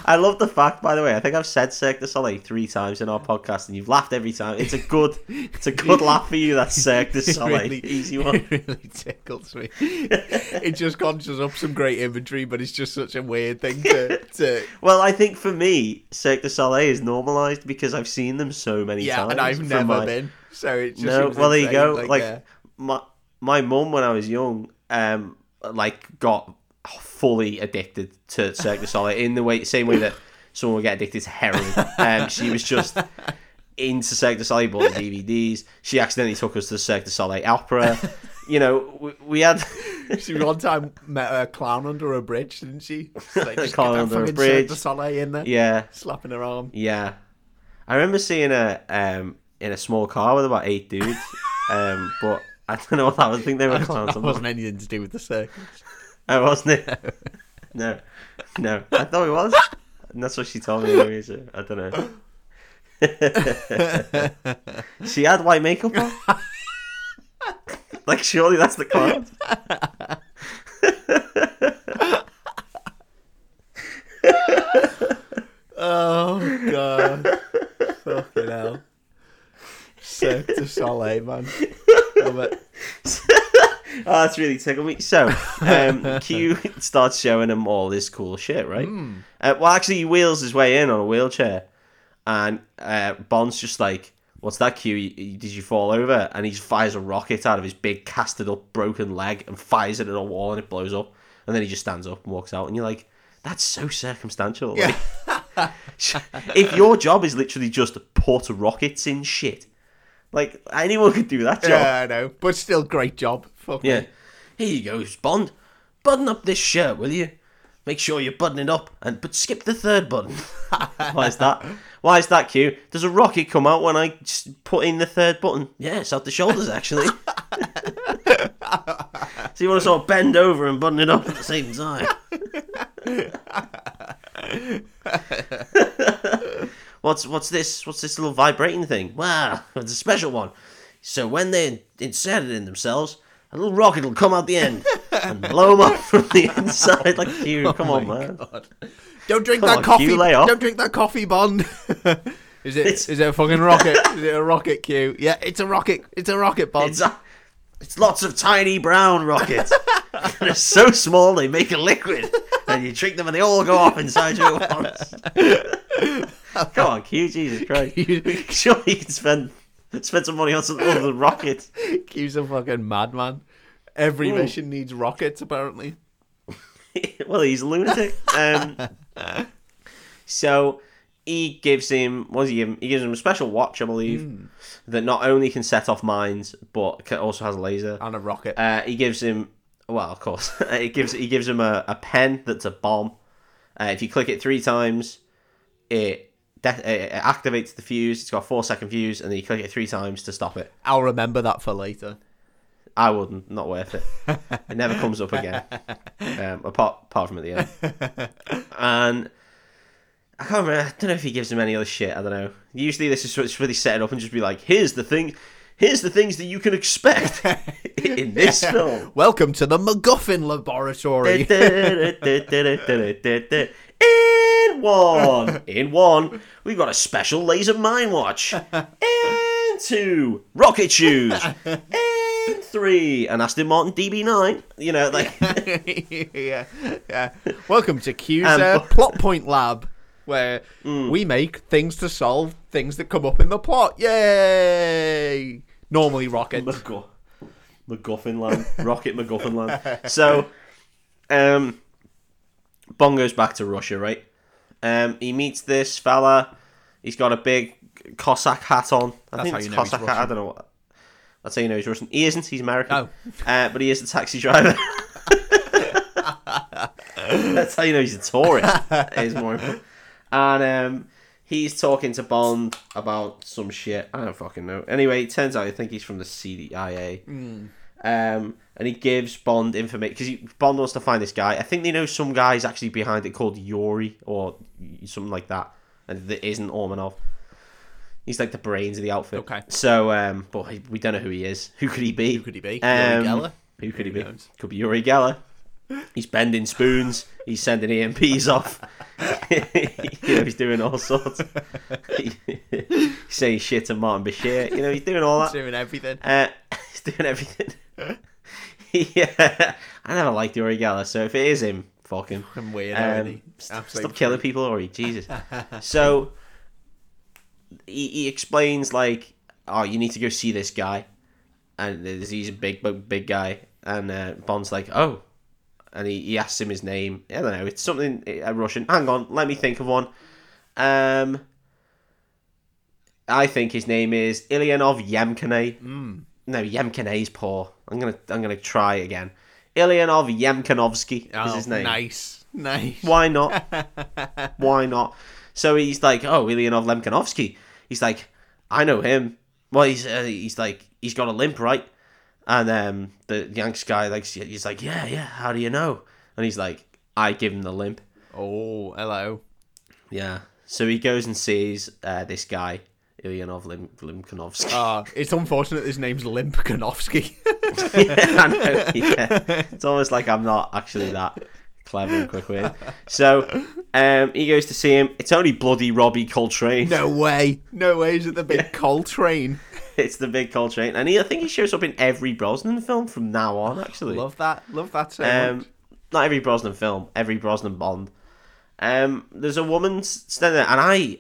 I love the fact, by the way. I think I've said Cirque du Soleil three times in our podcast, and you've laughed every time. It's a good, it's a good laugh for you. That Cirque du Soleil, really- easy one. It really tickles me. it just conjures up some great imagery, but it's just such a weird thing to. to Well, I think for me, Cirque du Soleil is normalised because I've seen them so many yeah, times. and I've never my- been. So it just No, well there you go. Like, Like, yeah. my my mum when I was young, um, like got fully addicted to Cirque du Soleil in the way same way that someone would get addicted to heroin. Um, she was just into Cirque du Soleil, bought the DVDs. She accidentally took us to the Cirque du Soleil opera. You know, we, we had she one time met a clown under a bridge, didn't she? Just Like, just clown under a bridge. Cirque du Soleil in there, yeah, slapping her arm. yeah. I remember seeing her um in a small car with about eight dudes. um, but I don't know what that was. I think they were clowns. That wasn't anything to do with the circus. Oh, wasn't it? No, no. I thought it was. And that's what she told me. Anyway, so I don't know. she had white makeup on. like, surely that's the clown. Oh god, fucking hell. Cirque du Soleil, man. Love it. oh, that's really tickled me. So, um, Q starts showing him all this cool shit, right? Uh, well, actually, he wheels his way in on a wheelchair, and uh, Bond's just like, "What's that, Q? Did you fall over?" And he just fires a rocket out of his big, casted up, broken leg and fires it at a wall, and it blows up. And then he just stands up and walks out, and you're like, "That's so circumstantial." Like, if your job is literally just to put rockets in shit, like anyone could do that job. Yeah, I know, but still, great job. Fuck Yeah. me. Here you go, Bond. Button up this shirt, will you? Make sure you button it up, and but skip the third button. Why is that? Why is that, Q? Does a rocket come out when I put in the third button? Yeah, it's out the shoulders, actually. so you want to sort of bend over and button it up at the same time. what's what's this? What's this little vibrating thing? Wow, it's a special one. So when they insert it in themselves, a little rocket will come out the end and blow them up from the inside. Like you, oh come on, man. God. Don't drink Come that on, coffee. Q. Don't drink that coffee, Bond. is it? It's- Is it a fucking rocket? is it a rocket, Q? Yeah, it's a rocket. It's a rocket, Bond. It's a, it's lots of tiny brown rockets. They're so small they make a liquid, and you drink them and they all go off inside you at once. Come on, Q, Jesus Christ! Sure, you can spend spend some money on something other than rockets. Q's a fucking madman. Every mission needs rockets, apparently. well, he's a lunatic. Um, so he gives him what does he give him? He gives him a special watch, I believe, that not only can set off mines but ca- also has a laser. And a rocket. Uh, he gives him, well, of course, he gives he gives him a, a pen that's a bomb. Uh, if you click it three times, it, it activates the fuse. It's got four second fuse, and then you click it three times to stop it. I'll remember that for later. I wouldn't, not worth it. It never comes up again, um, apart apart from at the end. And I can't remember. I don't know if he gives him any other shit. I don't know. Usually this is it's really set it up and just be like, here's the thing. Here's the things that you can expect in this film. Welcome to the MacGuffin Laboratory. In one, in one, we've got a special laser mine watch. In two, rocket shoes. In three, an Aston Martin DB9. You know, like yeah, yeah. Welcome to Q's Um, uh, plot point lab, where we make things to solve things that come up in the plot. Yay! Normally rocket. McGu- MacGuffin land, Rocket MacGuffin land. So, um, Bond goes back to Russia, right? Um, he meets this fella. He's got a big Cossack hat on. I That's think it's you know he's Cossack hat. I don't know what. That's how you know he's Russian. He isn't. He's American. Oh. Uh, but he is a taxi driver. That's how you know he's a tourist. is more important. And um, he's talking to Bond about some shit. I don't fucking know. Anyway, it turns out I think he's from the CIA. Um, and he gives Bond information because Bond wants to find this guy. I think they know some guy's actually behind it called Yuri or something like that, and that isn't Ormanov. He's like the brains of the outfit. Okay. So, um, but we don't know who he is. Who could he be? Who could he be? Um, Yuri Geller? Who could he be? Could be Yuri Geller. He's bending spoons. He's sending EMPs off. you know, he's doing all sorts. he's saying shit to Martin Bashir. You know, he's doing all that. Doing everything. Uh, he's doing everything. yeah, I never liked Uri Geller, so if it is him, fuck him. I'm weird, Um, already. st- Absolute stop killing people, Uri. Jesus. so he, he explains like, oh, you need to go see this guy, and he's a big, big, big guy, and uh, Bond's like, oh, and he, he asks him his name. I don't know. It's something uh, Russian. Hang on, let me think of one. Um, I think his name is Ilyanov Yemkine. Mm. No, Yemkine's poor. I'm gonna I'm gonna try again. Ilyanov Yemkinovsky Oh, is his name. Nice. Nice. Why not? Why not? So he's like, oh, Ilyanov Lemkanovsky. He's like, I know him. Well, he's uh, he's like, he's got a limp, right? And um, the Yanks guy like, he's like, yeah, yeah. How do you know? And he's like, I give him the limp. Oh, hello. Yeah. So he goes and sees uh, this guy, Ilyanov Lim- Limkanovsky. Ah, it's unfortunate his name's Limp Kanofsky. yeah, I know, yeah. It's almost like I'm not actually that clever and quick witted. So um, he goes to see him. It's only bloody Robbie Coltrane. no way. No way. Is it the big Coltrane? It's the big Coltrane, and he, I think he shows up in every Brosnan film from now on. Actually, Love that. Love that so um, not every Brosnan film, every Brosnan Bond. Um, there's a woman standing there, and I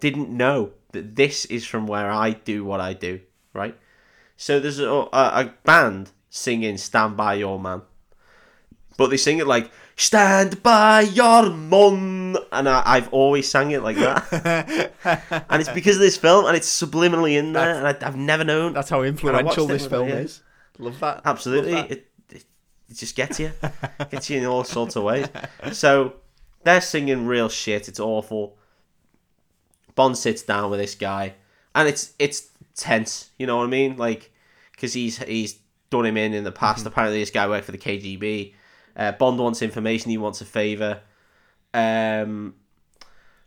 didn't know that this is from where I do what I do. Right, so there's a, a, a band singing "Stand by Your Man," but they sing it like "Stand by Your Man," and I, I've always sang it like that, and it's because of this film, and it's subliminally in there, and I, I've never known. That's how influential this film is. Love that. Absolutely, Love that. it, it it just gets you, gets you in all sorts of ways. So they're singing real shit. It's awful. Bond sits down with this guy, and it's it's tense. You know what I mean? Like because he's he's done him in in the past. Apparently, this guy worked for the KGB. Uh, Bond wants information. He wants a favor. Um,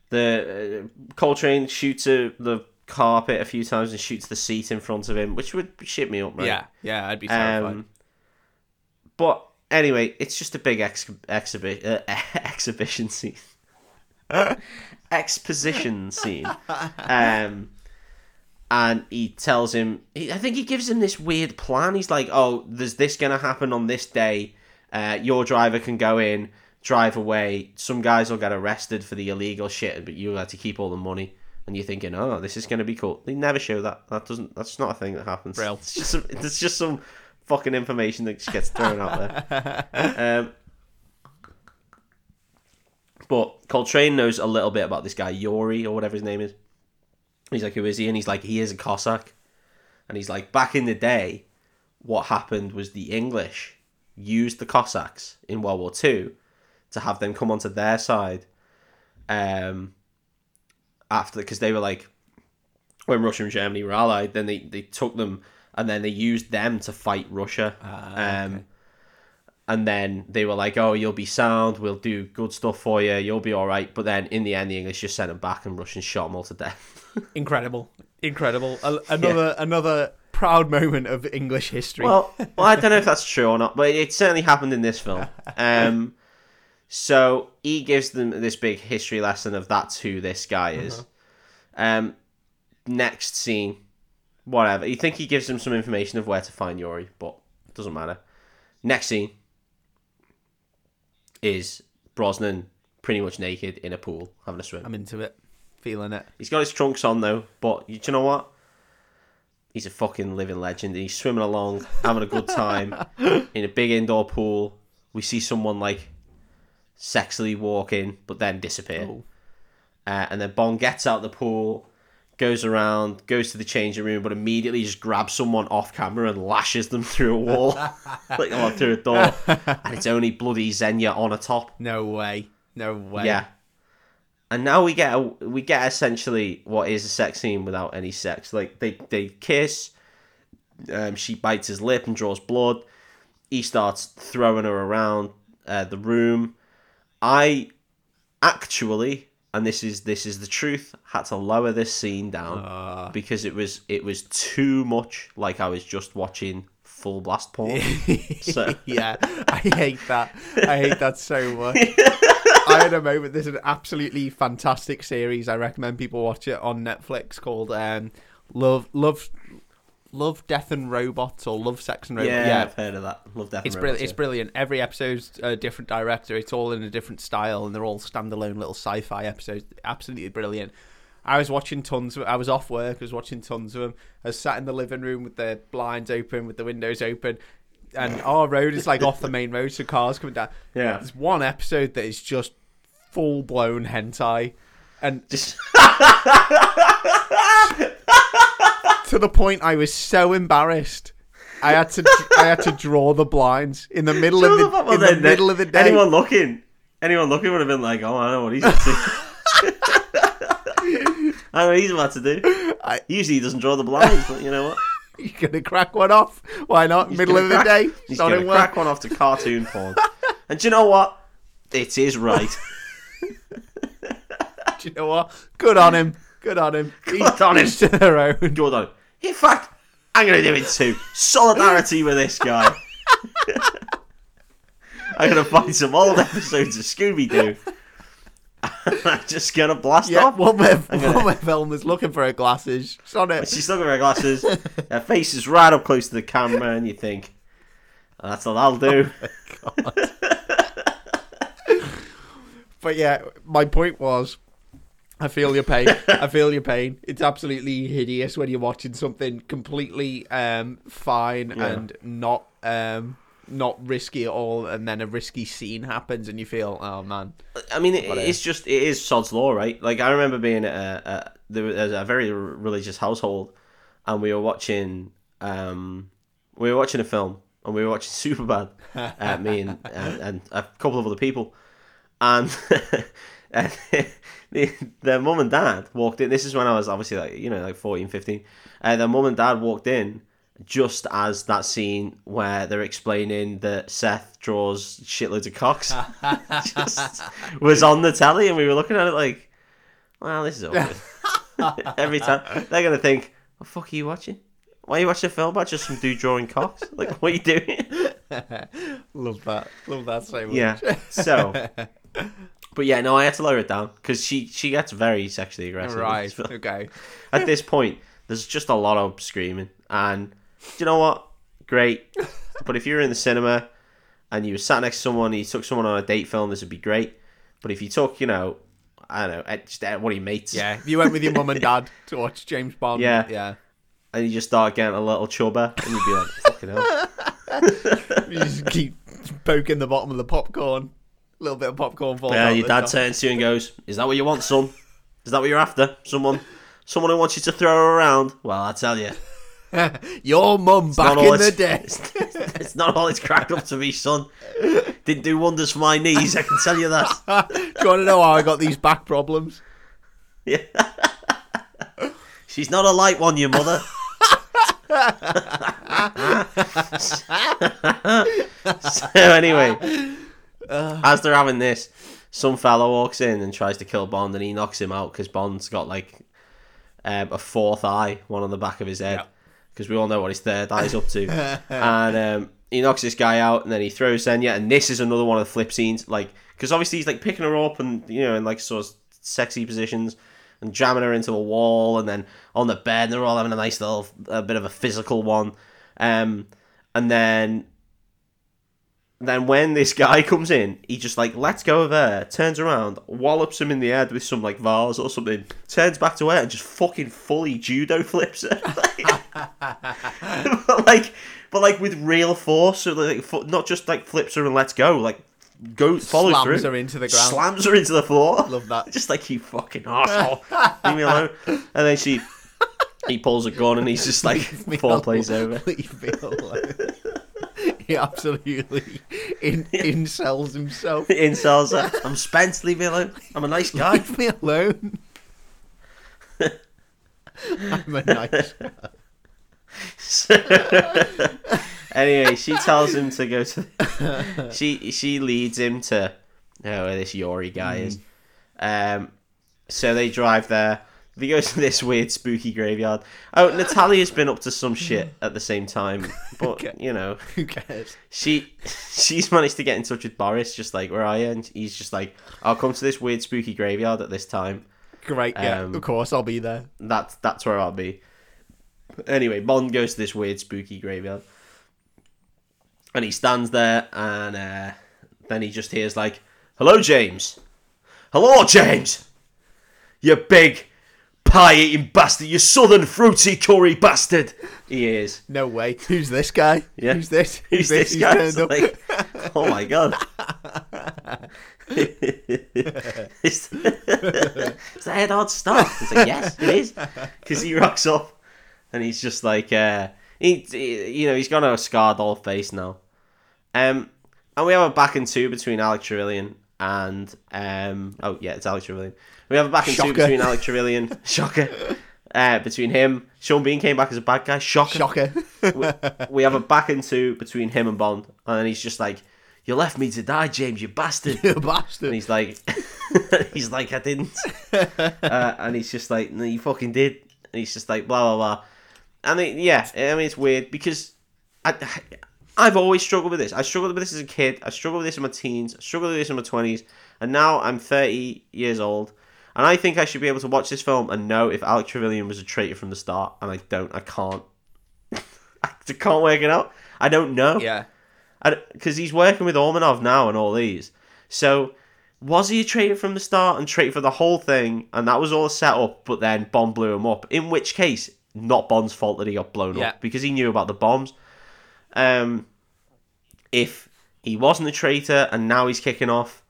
the uh, Coltrane shoots a, the carpet a few times and shoots the seat in front of him, which would shit me up, right? Yeah, yeah, I'd be terrified. Um, but anyway, it's just a big ex- exhibi- uh, exhibition scene. Exposition scene. Um, and he tells him, he, I think he gives him this weird plan. He's like, oh, there's this going to happen on this day. Uh, your driver can go in, drive away. Some guys will get arrested for the illegal shit, but you'll have to keep all the money. And you're thinking, oh, this is going to be cool. They never show that. That doesn't. That's not a thing that happens. Brill. It's just. Some, it's just some fucking information that just gets thrown out there. Um, but Coltrane knows a little bit about this guy Yori, or whatever his name is. He's like, who is he? And he's like, he is a Cossack. And he's like, back in the day, what happened was the English used the Cossacks in World War Two to have them come onto their side. Um, after because they were like, when Russia and Germany were allied, then they, they took them and then they used them to fight Russia. Ah, um, okay. And then they were like, "Oh, you'll be sound. We'll do good stuff for you. You'll be all right." But then in the end, the English just sent them back, and Russians shot them all to death. Incredible, incredible. Another another proud moment of English history. well, well, I don't know if that's true or not, but it certainly happened in this film. Um, so he gives them this big history lesson of that's who this guy is. Um, next scene, whatever. You think he gives them some information of where to find Yuri, but it doesn't matter. Next scene is Brosnan pretty much naked in a pool having a swim. I'm into it, feeling it. He's got his trunks on though, but you, you know what? He's a fucking living legend. He's swimming along, having a good time in a big indoor pool. We see someone like sexily walk in, but then disappear. Oh. Uh, and then Bond gets out the pool, goes around, goes to the changing room, but immediately just grabs someone off camera and lashes them through a wall, like or through a door. and it's only bloody Xenia on a top. No way, no way. Yeah. And now we get a, we get essentially what is a sex scene without any sex. Like they they kiss. Um, she bites his lip and draws blood. He starts throwing her around uh, the room. I actually and this is this is the truth. Had to lower this scene down Uh, because it was it was too much like I was just watching full blast porn. So- yeah, I hate that. I hate that so much. I had a moment. There's an absolutely fantastic series. I recommend people watch it on Netflix called um, Love, Love, Love, Death and Robots or Love, Sex and Robots. yeah, I've heard of that. Love Death. It's and brilliant. Robots, It's brilliant. Every episode's a different director. It's all in a different style, and they're all standalone little sci-fi episodes. Absolutely brilliant. I was watching tons of. I was off work. I was watching tons of them. I was sat in the living room with the blinds open, with the windows open, and our road is like off the main road, so cars coming down. Yeah. There's one episode that is just full blown hentai, and Just to the point I was so embarrassed. I had to. I had to draw the blinds in the middle of the, Well, in the then, middle of the day. Anyone looking, anyone looking would have been like, "Oh, I know what he's up to." I know what he's about to do. I- Usually he doesn't draw the blinds, but you know what? You're gonna crack one off. Why not? He's Middle of the day. He's Starting gonna work. crack one off to cartoon porn. and do you know what? It is right. Do you know what? Good on him. Good on him. Good on him. To their own. Good on him. In fact, I'm gonna do it too. Solidarity with this guy. I'm gonna find some old episodes of Scooby Doo. I'm just gonna blast Yeah, off. one where, gonna- one Velma's looking for her glasses. She's on it. She's looking for her glasses. Her face is right up close to the camera, and you think, "That's all I'll do." Oh but yeah, my point was, I feel your pain. I feel your pain. It's absolutely hideous when you're watching something completely um, fine Yeah. and not um, not risky at all, and then a risky scene happens, and you feel, oh man, I mean, it, uh, it's just it is sod's law, right? Like I remember being at a, a there was a very religious household, and we were watching um we were watching a film, and we were watching Superbad, uh, me and, and and a couple of other people, and. and the, their mum and dad walked in. This is when I was obviously like, you know, like 14, 15. Uh, their mum and dad walked in just as that scene where they're explaining that Seth draws shitloads of cocks just was on the telly, and we were looking at it like, well, this is awkward. Every time they're gonna think, "What the fuck are you watching? Why are you watching a film about just some dude drawing cocks? Like, what are you doing?" love that, love that so much. yeah. So, but yeah, no, I had to lower it down because she she gets very sexually aggressive. right, okay. At this point, there's just a lot of screaming, and do you know what? Great. But if you're in the cinema and you were sat next to someone, you took someone on a date film, this would be great. But if you took, you know, I don't know, just one of your mates, Yeah, if you went with your mum and dad to watch James Bond, Yeah. yeah, and you just start getting a little chubber, and you'd be like, fucking hell. you just keep poking the bottom of the popcorn. Little bit of popcorn falls Yeah, your dad turns to you and goes, "Is that what you want, son? Is that what you're after? Someone, someone who wants you to throw her around? Well, I tell you, Your mum back in the it's- day. it's not all it's cracked up to be, son. Didn't do wonders for my knees, I can tell you that." Do you want to know how I got these back problems? Yeah. She's not a light one, your mother. so anyway, as they're having this, some fella walks in and tries to kill Bond, and he knocks him out because Bond's got like um, a fourth eye, one on the back of his head, Yep. because we all know what his third eye's up to. and um, he knocks this guy out, and then he throws Xenia, and this is another one of the flip scenes, like because obviously he's like picking her up and you know in like sort of sexy positions and jamming her into a wall, and then on the bed, and they're all having a nice little a bit of a physical one, um, and then then when this guy comes in, he just like lets go of her, turns around, wallops him in the head with some like vase or something, turns back to her and just fucking fully judo flips her. but like, but like with real force, so like not just like flips her and lets go, like go follows Slams through, her into the ground. slams her into the floor. Love that. just like you fucking asshole, leave me alone. And then she, he pulls a gun and he's just like four plays over. Leave me alone. He absolutely in, incels himself. Incels her. I'm Spence, leave me alone. I'm a nice guy. Leave me alone. I'm a nice. guy. anyway, she tells him to go to. she she leads him to. Oh, where this Yori guy is. Um, So they drive there. They go to this weird spooky graveyard. Oh, Natalia's been up to some shit at the same time, but Okay. you know, Who cares? she she's managed to get in touch with Boris. Just like, where are you? And he's just like, I'll come to this weird spooky graveyard at this time. Great. Yeah. Um, of course, I'll be there. That's that's where I'll be. Anyway, Bond goes to this weird spooky graveyard, and he stands there, and uh, then he just hears like, "Hello, James. Hello, James. You big pie-eating bastard. You southern fruity curry bastard." He is. No way. Who's this guy? Yeah. Who's this? Who's this Who's guy? turned like, oh my god. is, is that head hard stuff? It's like, yes, it is. Because he rocks up and he's just like, uh, he, he- you know, he's got a scarred old face now. Um, and we have a back and two between Alex Trevelyan and, um, oh yeah, it's Alex Trevelyan. We have a back and two between Alex Trevelyan, shocker, uh, between him. Sean Bean came back as a bad guy, shocker Shocker. we have a back and two between him and Bond, and then he's just like, "You left me to die, James, you bastard." you bastard. And he's like, "He's like, I didn't," uh, and he's just like, "No, you fucking did." And he's just like, blah blah blah, and it, yeah, I mean, it's weird because I, I've always struggled with this. I struggled with this as a kid. I struggled with this in my teens. I struggled with this in my twenties, and now I'm thirty years old. And I think I should be able to watch this film and know if Alec Trevelyan was a traitor from the start, and I don't. I can't. I can't work it out. I don't know. Yeah. Because he's working with Ormanov now and all these. So, was he a traitor from the start and traitor for the whole thing, and that was all set up, but then Bond blew him up? In which case, not Bond's fault that he got blown Yeah. up because he knew about the bombs. Um, if he wasn't a traitor and now he's kicking off,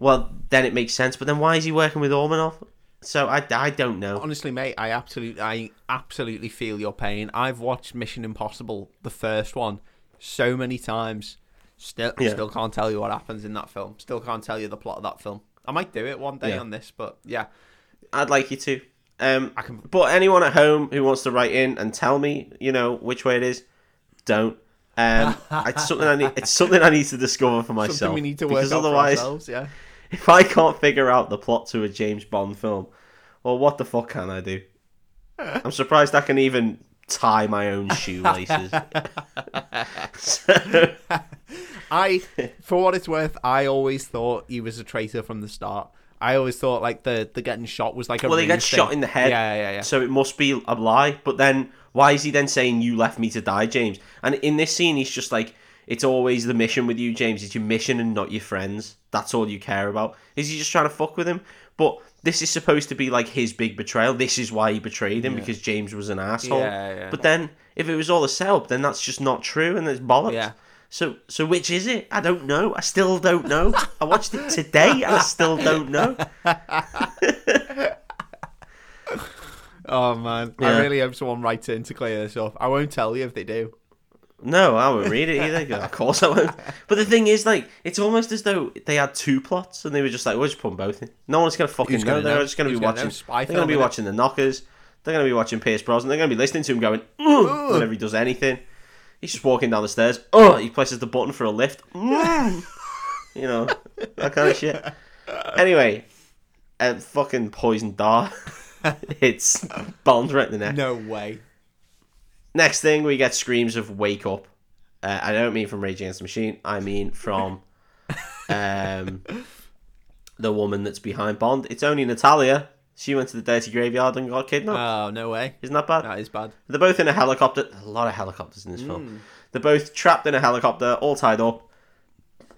well, then it makes sense. But then why is he working with Ormanov? So I, I don't know. Honestly, mate, I absolutely, I absolutely feel your pain. I've watched Mission Impossible, the first one, so many times. Still, Yeah. still can't tell you what happens in that film. Still can't tell you the plot of that film. I might do it one day Yeah. on this, but yeah, I'd like you to. Um, I can. But anyone at home who wants to write in and tell me, you know, which way it is, don't. Um, it's something I need. It's something I need to discover for myself. Something we need to work because out otherwise, for ourselves. Yeah. If I can't figure out the plot to a James Bond film, well, what the fuck can I do? I'm surprised I can even tie my own shoelaces. so, I, for what it's worth, I always thought he was a traitor from the start. I always thought like the the getting shot was like a well, he ruse gets shot in the head. Yeah, yeah, yeah. So it must be a lie. But then why is he then saying you left me to die, James? And in this scene, he's just like, it's always the mission with you, James. It's your mission and not your friends. That's all you care about. Is he just trying to fuck with him? But this is supposed to be like his big betrayal. This is why he betrayed him because James was an asshole. Yeah, yeah. But then if it was all a setup, then that's just not true and it's bollocks. Yeah. So so which is it? I don't know. I still don't know. I watched it today and I still don't know. Oh man, Yeah. I really hope someone writes in to clear this up. I won't tell you if they do. No, I won't read it either. of course I won't. But the thing is, like, it's almost as though they had two plots and they were just like, we'll just put them both in. No one's gonna fucking Who's know. gonna They're know? just gonna Who's be gonna know? watching. Spy they're gonna be innit? watching the Knockers. They're gonna be watching Pierce Brosnan. They're gonna be listening to him going, whenever he does anything. He's just walking down the stairs. Oh, he presses the button for a lift. Mm. you know that kind of shit. Anyway, uh, fucking poison dart. it's Bond right in the neck. No way. Next thing, we get screams of "Wake up!" Uh, I don't mean from Rage Against the Machine. I mean from um, the woman that's behind Bond. It's only Natalia. She went to the dirty graveyard and got kidnapped. Oh no way. Isn't that bad? That is bad. They're both in a helicopter. A lot of helicopters in this Hmm. film. They're both trapped in a helicopter, all tied up,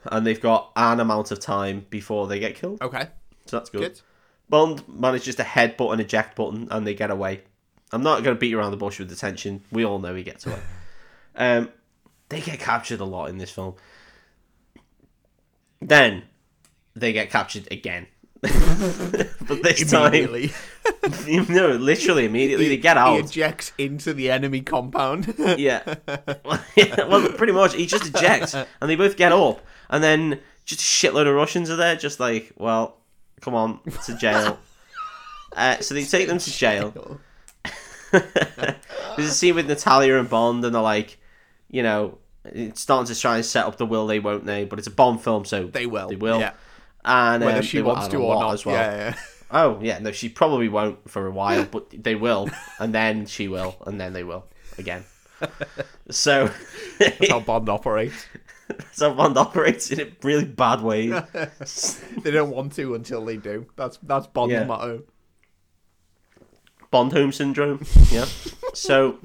and they've got an amount of time before they get killed. Okay. So that's good. Good. Bond manages to headbutt an eject button and they get away. I'm not going to beat around the bush with the tension. We all know he gets away. um, they get captured a lot in this film. Then they get captured again. but this time, no, literally immediately they get out. He ejects into the enemy compound. Yeah. yeah, well, pretty much. He just ejects, and they both get up, and then just a shitload of Russians are there, just like, well, come on, to jail. uh, so they take them to jail. There's a scene with Natalia and Bond, and they're like, you know, it's starting to try and set up the will they, won't they? But it's a Bond film, so They will. They will. Yeah. And Whether um, she wants to or not. as well. Yeah, yeah. Oh yeah, no, she probably won't for a while, but they will, and then she will, and then they will again. So That's how Bond operates. that's how Bond operates in a really bad way. They don't want to until they do. That's that's Bond's Yeah. motto. Bond home syndrome. Yeah. So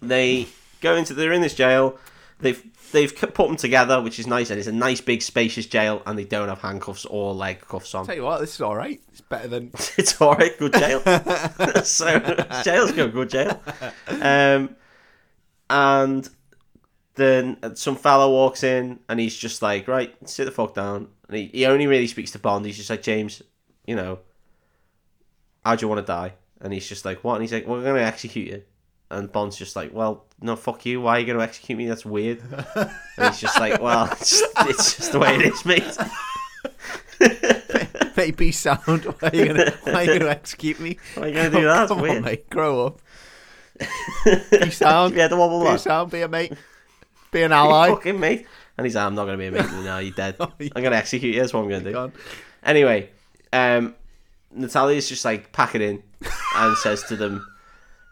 they go into they're in this jail. They've they've put them together, which is nice, and it's a nice big spacious jail, and they don't have handcuffs or leg cuffs on. Tell you what, this is all right. It's better than it's all right, good jail. so jail's good, good jail. Um, and then some fella walks in, and he's just like, right, sit the fuck down. And he, he only really speaks to Bond. He's just like, James, you know, how do you want to die? And he's just like, what? And he's like, we're gonna execute you. And Bond's just like, well, no, fuck you. Why are you gonna execute me? That's weird. And he's just like, well, it's just, it's just the way it is, mate. maybe sound. Why are you gonna Why are you gonna execute me? Why are you gonna do that? That's Come weird. on, mate. Grow up. Be sound. Yeah, the wobble Be sound. Be a mate. Be an ally. fucking mate. And he's like, I'm not going to be a mate. No, you're dead. Oh. I'm going to execute you. That's what I'm going to do. Anyway, um, Natalia's just like, pack it in and says to them,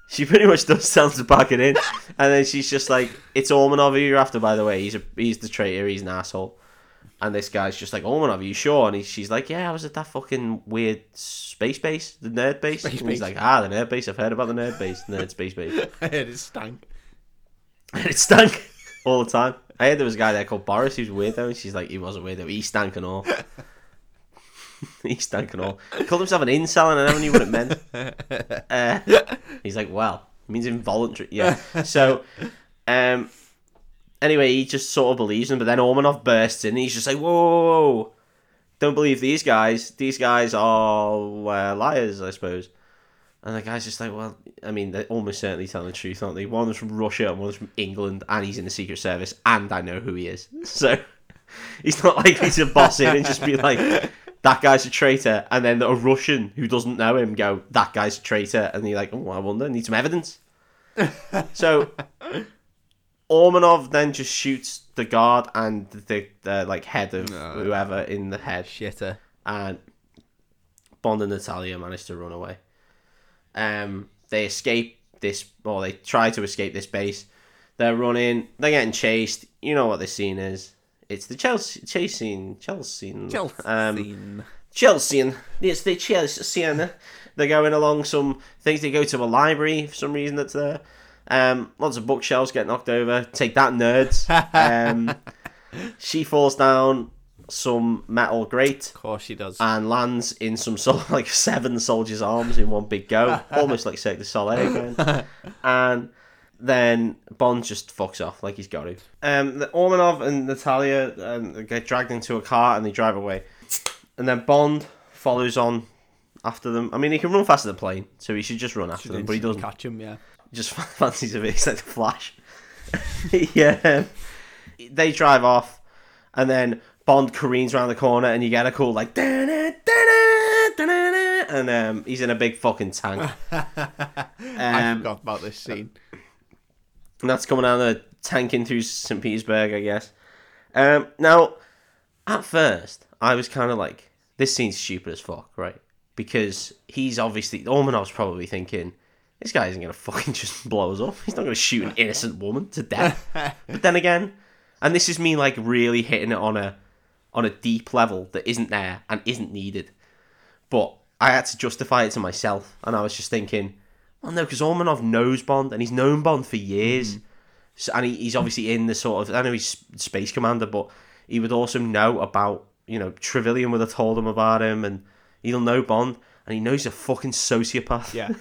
she pretty much does tell them to pack it in. And then she's just like, it's Ormanov who you're after, by the way. He's a, he's the traitor. He's an asshole. And this guy's just like, Ormanov, are you sure? And he, she's like, yeah, I was at that fucking weird space base, the nerd base. Space and he's base. like, ah, the nerd base. I've heard about the nerd base, nerd space base. I heard it stank. And it stank all the time. I heard there was a guy there called Boris who's weird though, and she's like, he wasn't weird though. He stank and all. he stank and all. He called himself an incel, and I never knew what it meant. Uh, he's like, well, it means involuntary. Yeah. So, um, anyway, he just sort of believes him, but then Ormanov bursts in, and he's just like, whoa, whoa, whoa, whoa. don't believe these guys. These guys are uh, liars, I suppose. And the guy's just like, well, I mean, they're almost certainly telling the truth, aren't they? One One's from Russia and one one's from England, and he's in the Secret Service, and I know who he is. So he's not likely to boss in and just be like, that guy's a traitor, and then a Russian who doesn't know him go, that guy's a traitor, and you're like, oh, I wonder, need some evidence. so Ormanov then just shoots the guard and the, the like head of No. whoever in the head Shitter. and Bond and Natalia manage to run away. Um, they escape this, or they try to escape this base. They're running. They're getting chased. You know what this scene is? It's the Chelsea chase scene. Chelsea. Chelsea. Um, Chelsea. It's the Chelsea. They're going along some things. They go to a library for some reason that's there. Um, lots of bookshelves get knocked over. Take that, nerds. Um, she falls down some metal grate of course she does. and lands in some sort of like seven soldiers' arms in one big go, almost like Cirque du Soleil again. and then Bond just fucks off like he's got to. Um, the Ormanov and Natalia um, get dragged into a car and they drive away, and then Bond follows on after them. I mean, he can run faster than a plane, so he should just run after them, but he doesn't. catch him. Yeah. Just fancies a bit. He's like the Flash. yeah. They drive off, and then Bond careens around the corner, and you get a cool like, "Da-na, da-na, da-na-na," and um, he's in a big fucking tank. I Um, forgot about this scene. And that's coming out of the tanking through St. Petersburg, I guess. Um, now, at first, I was kind of like, this scene's stupid as fuck, right? Because he's obviously, Ormanov's probably thinking, this guy isn't going to fucking just blow us up. He's not going to shoot an innocent woman to death. but then again, and this is me like really hitting it on a on a deep level that isn't there and isn't needed. But I had to justify it to myself, and I was just thinking, well, no, because Ormanov knows Bond, and he's known Bond for years. Mm. So, and he, he's obviously in the sort of I know he's space commander, but he would also know about you know Trevelyan would have told him about him, and he'll know Bond, and he knows he's a fucking sociopath. Yeah.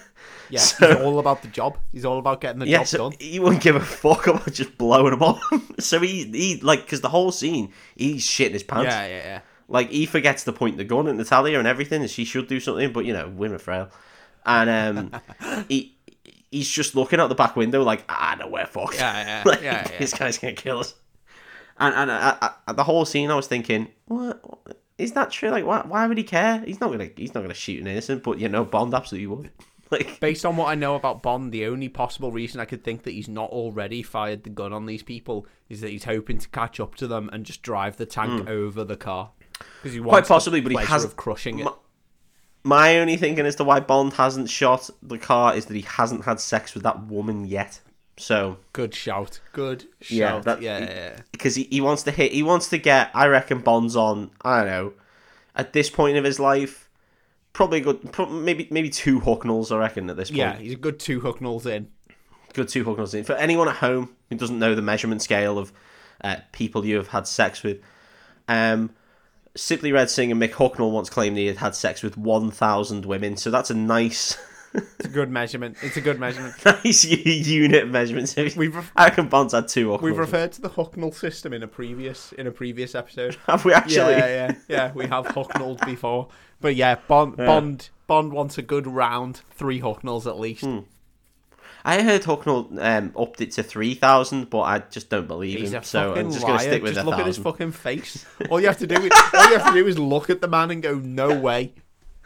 Yeah. So- he's all about the job. He's all about getting the Yeah, job so done. he wouldn't give a fuck about just blowing him up. so he, he like, because the whole scene, he's shitting his pants. Yeah, yeah, yeah. Like, he forgets to point the gun at Natalia and everything, and she should do something, but, you know, women frail. And um, he he's just looking out the back window like, ah, no, we're fucked. Yeah, yeah, Like, yeah, yeah. This guy's going to kill us. And, and I, I, the whole scene, I was thinking, what? Is that true? Like, why, why would he care? He's not gonna, he's not gonna shoot an innocent, but you know, Bond absolutely would. Like, Based on what I know about Bond, the only possible reason I could think that he's not already fired the gun on these people is that he's hoping to catch up to them and just drive the tank over the car. Because he wants Hmm. possibly, but he has- of crushing it. My- only thinking as to why Bond hasn't shot the car is that he hasn't had sex with that woman yet. So Good shout. Good shout. Yeah, Yeah, that- yeah, yeah. because he, he wants to hit, he wants to get. I reckon Bond's on. I don't know. At this point of his life, probably good. Maybe maybe two Hucknalls. I reckon at this point. Yeah, he's a good two Hucknalls in. good two Hucknalls in. For anyone at home who doesn't know the measurement scale of uh, people you have had sex with, um, Simply Red Singer Mick Hucknall once claimed he had had sex with 1,000 women. So that's a nice, It's a good measurement. It's a good measurement. nice unit measurement. We've ref- I reckon Bond's had two Hucknalls. we've referred to the Hucknall system in a previous in a previous episode. have we actually? Yeah, yeah, yeah. We have Hucknalled before, but yeah, Bond Bond Bond wants a good round three Hucknalls at least. Hmm. I heard Hucknall um, upped it to 3,000, but I just don't believe He's him. So I'm just going to stick with just look at his fucking face. All you have to do is all you have to do is look at the man and go, "No way,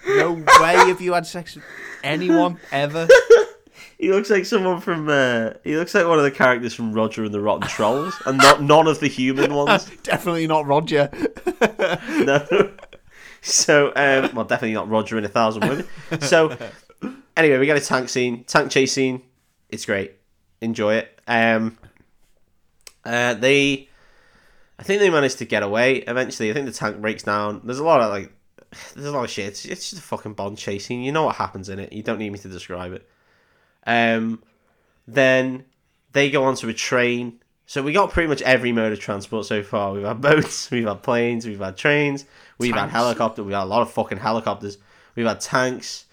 no way have you had sex with anyone ever." He looks like someone from. Uh, he looks like one of the characters from Roger and the Rottentrolls, and not none of the human ones. Definitely not Roger. no. So, um, well, definitely not Roger in a thousand women. So, anyway, we get a tank scene, tank chase scene. It's great. Enjoy it. Um, uh, they, I think they managed to get away eventually. I think the tank breaks down. There's a lot of like, there's a lot of shit. It's, it's just a fucking Bond chasing. You know what happens in it. You don't need me to describe it. Um, then they go onto a train. So we got pretty much every mode of transport so far. We've had boats, we've had planes, we've had trains, we've had Tanks. helicopters, we've had a lot of fucking helicopters, we've had tanks.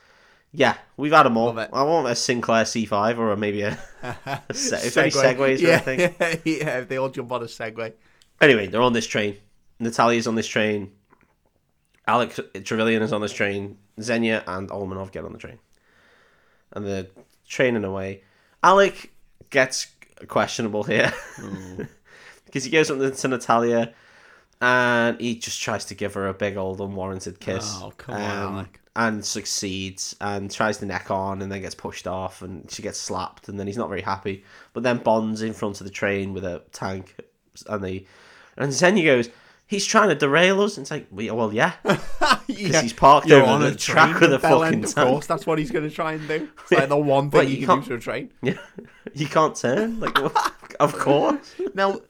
Yeah, we've had them all. I want a Sinclair C5 or maybe a, a se- if any segways or yeah, anything. yeah, they all jump on a Segway. Anyway, they're on this train. Natalia's on this train. Alex Trevelyan is on this train. Xenia and Olmanov get on the train. And they're training away. Alec gets questionable here. Because he goes up to Natalia and he just tries to give her a big old unwarranted kiss. Oh, come on, Um, Alec. And succeeds and tries to neck on and then gets pushed off and she gets slapped and then he's not very happy. But then Bond's in front of the train with a tank and they and Xenia goes, He's trying to derail us. And it's like, well, well yeah. yeah. he's parked You're over on the a track with a fucking End, Of tank. course, that's what he's going to try and do. It's like the one thing you, you can do to a train. Yeah. You can't turn. Like, of course. Now,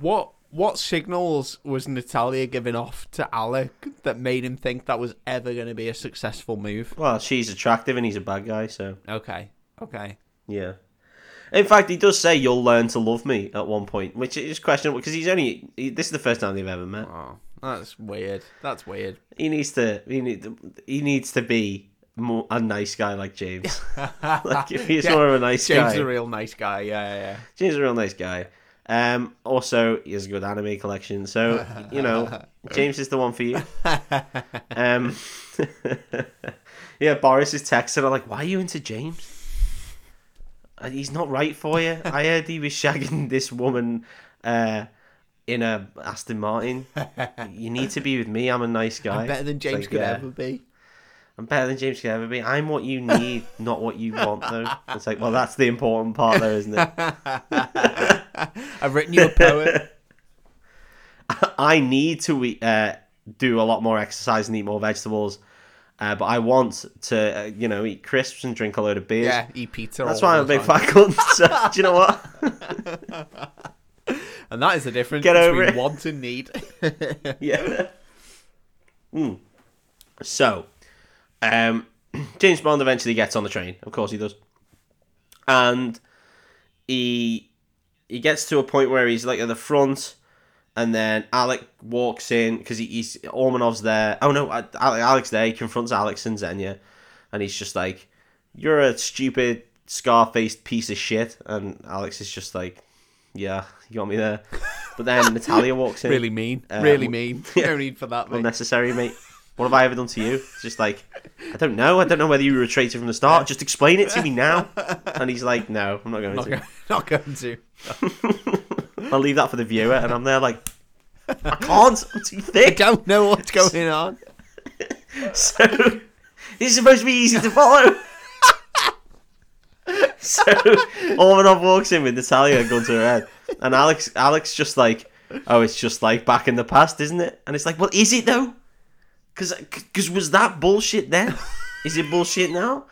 what what signals was Natalia giving off to Alec that made him think that was ever going to be a successful move? Well, she's attractive and he's a bad guy, so Okay, okay. yeah. In fact, he does say you'll learn to love me at one point, which is questionable because he's only he, this is the first time they've ever met. Oh, that's weird. That's weird. He needs to he need he needs to be more, a nice guy like James. like if he's Yeah, more of a nice James guy, is a real nice guy. Yeah, yeah. James is a real nice guy. Um, also, he has a good anime collection, so you know James is the one for you. Um, yeah, Boris is texting. I'm like, why are you into James? Uh, He's not right for you. I heard he was shagging this woman uh, in a Aston Martin. You need to be with me. I'm a nice guy. I'm better than James like, could yeah. ever be. I'm better than James could ever be. I'm what you need, not what you want, though. It's like, well, that's the important part, though, isn't it? I've written you a poem. I need to eat, uh, do a lot more exercise and eat more vegetables, uh, but I want to, uh, you know, eat crisps and drink a load of beers. yeah, eat pizza. That's why I'm a big fat cunt. So, do you know what? And that is the difference Get over between it. want and need. yeah. Mm. So, um, James Bond eventually gets on the train. Of course he does. And he he gets to a point where he's like at the front, and then Alec walks in because he, he's Ormanov's there. Oh no, Ale- Alex there. He confronts Alex and Xenia, and he's just like, "You're a stupid, scar-faced piece of shit." And Alex is just like, "Yeah, you got me there." But then Natalia walks in. really mean. Uh, really mean. No need for that, mate. unnecessary, mate. What have I ever done to you? It's just like, I don't know. I don't know whether you were a traitor from the start. Just explain it to me now. And he's like, no, I'm not going Not, to. go- not going to. I'll leave that for the viewer. And I'm there like, I can't. I'm too thick. Don't know what's going on. So this is supposed to be easy to follow. so Ormanov walks in with Natalia gun to her head, and Alex Alex just like, oh, it's just like back in the past, isn't it? And it's like, well, is it though? Because because was that bullshit then? Is it bullshit now?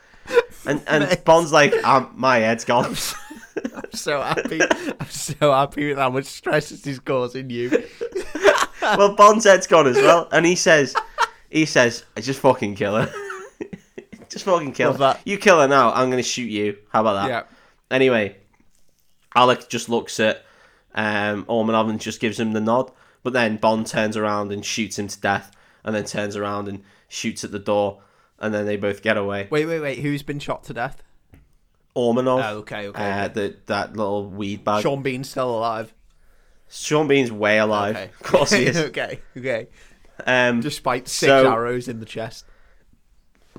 And and Bond's like, um, my head's gone. I'm so happy. I'm so happy with how much stress this is causing you. well, Bond's head's gone as well, and he says, he says, I just fucking kill her. just fucking kill Love her. that. You kill her now, I'm gonna shoot you. How about that? Yeah. Anyway, Alec just looks at um, Ormanov and just gives him the nod. But then Bond turns around and shoots him to death, and then turns around and shoots at the door, and then they both get away. Wait, wait, wait. Who's been shot to death? Ormanov, Oh, okay, okay. uh, okay. the, that little weed bag. Sean Bean's still alive. Sean Bean's way alive. Okay. Of course he is. okay, okay. Um, Despite six So- arrows in the chest.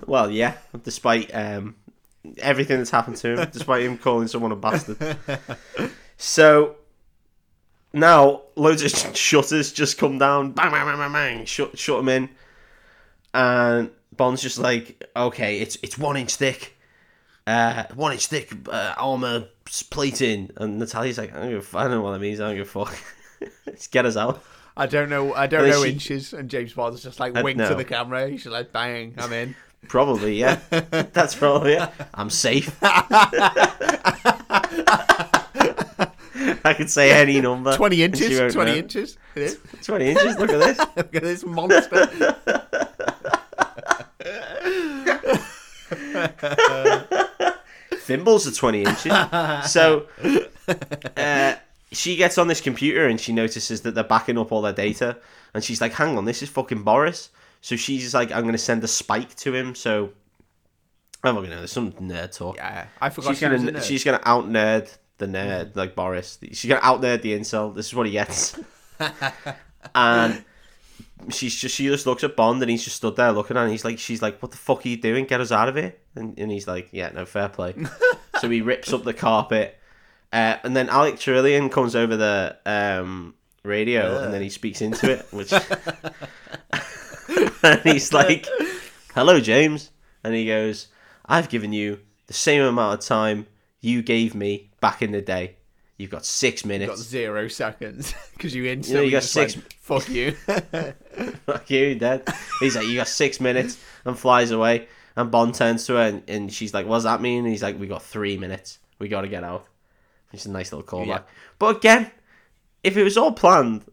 Well, yeah, despite um, everything that's happened to him, despite him calling someone a bastard. So now loads of shutters just come down, bang, bang, bang, bang, bang, shut, shut them in, and Bond's just like, okay, it's it's one inch thick, uh, one inch thick uh, armor plating, and Natalia's like, I don't, give a f- I don't know what that means. I don't give a fuck. Let's get us out. I don't know. I don't And know she- inches. And James Bond's just like wink to the camera. He's like, bang, I'm in. Probably, yeah. That's probably it. I'm safe. I could say any number. Twenty inches. Twenty know. inches. It is. 20 inches, look at this. Look at this monster. Thimbles are 20 inches. So uh, she gets on this computer and she notices that they're backing up all their data. And she's like, hang on, this is fucking Boris. So she's like, I'm going to send a spike to him. So I'm not going to know. There's some nerd talk. yeah, I forgot she's she was in gonna it. she's gonna out nerd the nerd like Boris. She's gonna out nerd the incel. This is what he gets. and she's just she just looks at Bond and he's just stood there looking at and he's like she's like, What the fuck are you doing? Get us out of here and, and he's like, Yeah, no fair play. so he rips up the carpet. Uh, and then Alec Trevelyan comes over the um, radio and then he speaks into it, which and he's like, "Hello, James," and he goes, "I've given you the same amount of time you gave me back in the day. You've got six minutes. You've got zero seconds because you instantly you got just six- went, fuck you. Fuck you, dead." He's like, "You got six minutes," and flies away. And Bond turns to her and, and she's like, "What does that mean?" And he's like, "We got three minutes. We got to get out." It's a nice little callback. Yeah. But again, if it was all planned,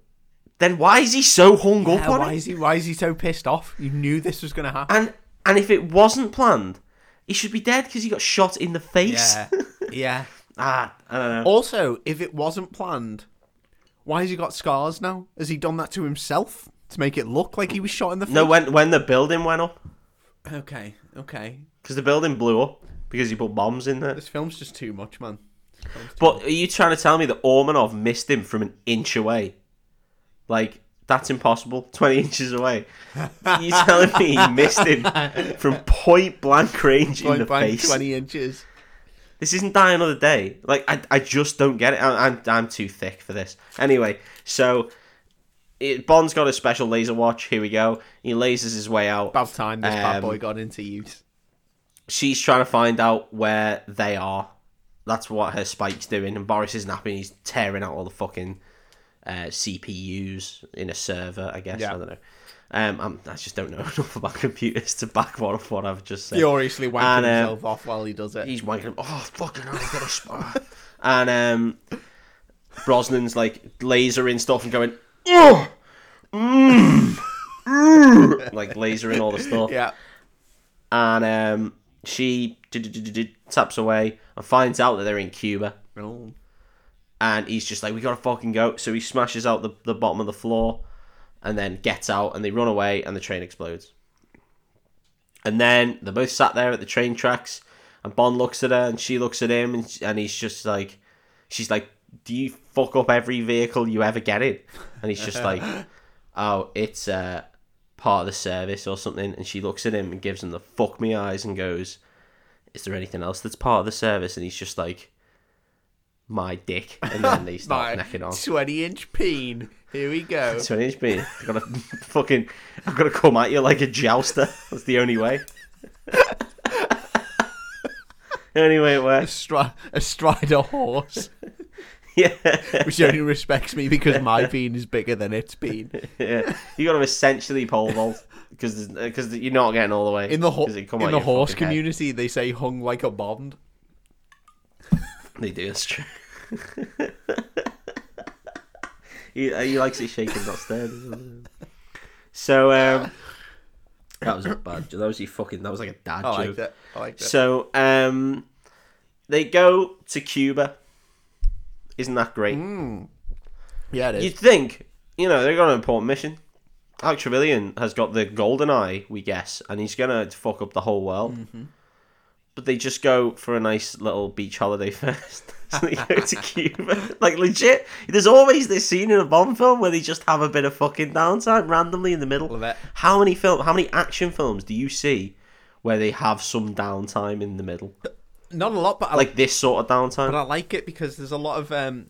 then why is he so hung up on why it? is he? Why is he so pissed off? You knew this was gonna happen. And and if it wasn't planned, he should be dead because he got shot in the face. Yeah, yeah. ah, I don't know. Also, if it wasn't planned, why has he got scars now? Has he done that to himself to make it look like he was shot in the face? No, when when the building went up, Okay, okay. because the building blew up because he put bombs in there. This film's just too much, man. This film's too But are you trying to tell me that Ormanov missed him from an inch away? Like that's impossible. Twenty inches away. you telling me he missed him from point blank range in Point the blank, face? twenty inches. This isn't Die Another Day. Like I, I just don't get it. I, I'm, I'm too thick for this. Anyway, so it, Bond's got a special laser watch. Here we go. He lasers his way out. About time this bad Um, boy got into use. She's trying to find out where they are. That's what her spike's doing. And Boris is napping. He's tearing out all the fucking uh, CPUs in a server. I guess Yeah. I don't know. Um, I'm, I just don't know enough about computers to back what of what I've just said. Furiously wanking And, uh, himself off while he does it. he's wanking him. Oh, fucking hell, I got a spot. and um, Brosnan's like lasering stuff and going, oh, mm, mm," like lasering all the stuff. Yeah. And um, she taps away and finds out that they're in Cuba. Oh. And he's just like, we gotta fucking go. So he smashes out the, the bottom of the floor and then gets out and they run away and the train explodes. And then they're both sat there at the train tracks and Bond looks at her and she looks at him and, and he's just like, she's like, do you fuck up every vehicle you ever get in? And he's just like, oh, it's uh, part of the service or something. And she looks at him and gives him the fuck me eyes and goes, is there anything else that's part of the service? And he's just like, my dick. And then they start necking on. 20 inch peen. Here we go. 20 inch me. I've got to fucking, I've got to come at you like a jouster. That's the only way. only way it works. Astri- astride a horse. yeah, which only respects me because my bean is bigger than its bean. yeah. You got to essentially pole vault because because you're not getting all the way In the ho- 'cause it come in the horse fucking head. community, they say hung like a bond. They do. It's true. he, he likes it shaking, not stirred. doesn't? So um, that was a bad. That was your fucking. That was like a dad I joke. like that. I like that. So um, they go to Cuba. Isn't that great? yeah, it is. You'd think, you know, they've got an important mission. Alex Trevelyan has got the golden eye, we guess, and he's gonna fuck up the whole world. But they just go for a nice little beach holiday first. so they go to Cuba. Like legit, there's always this scene in a Bond film where they just have a bit of fucking downtime randomly in the middle. Love it. How many film? How many action films do you see where they have some downtime in the middle, Not a lot, but I like this sort of downtime? but I like it because there's a lot of um,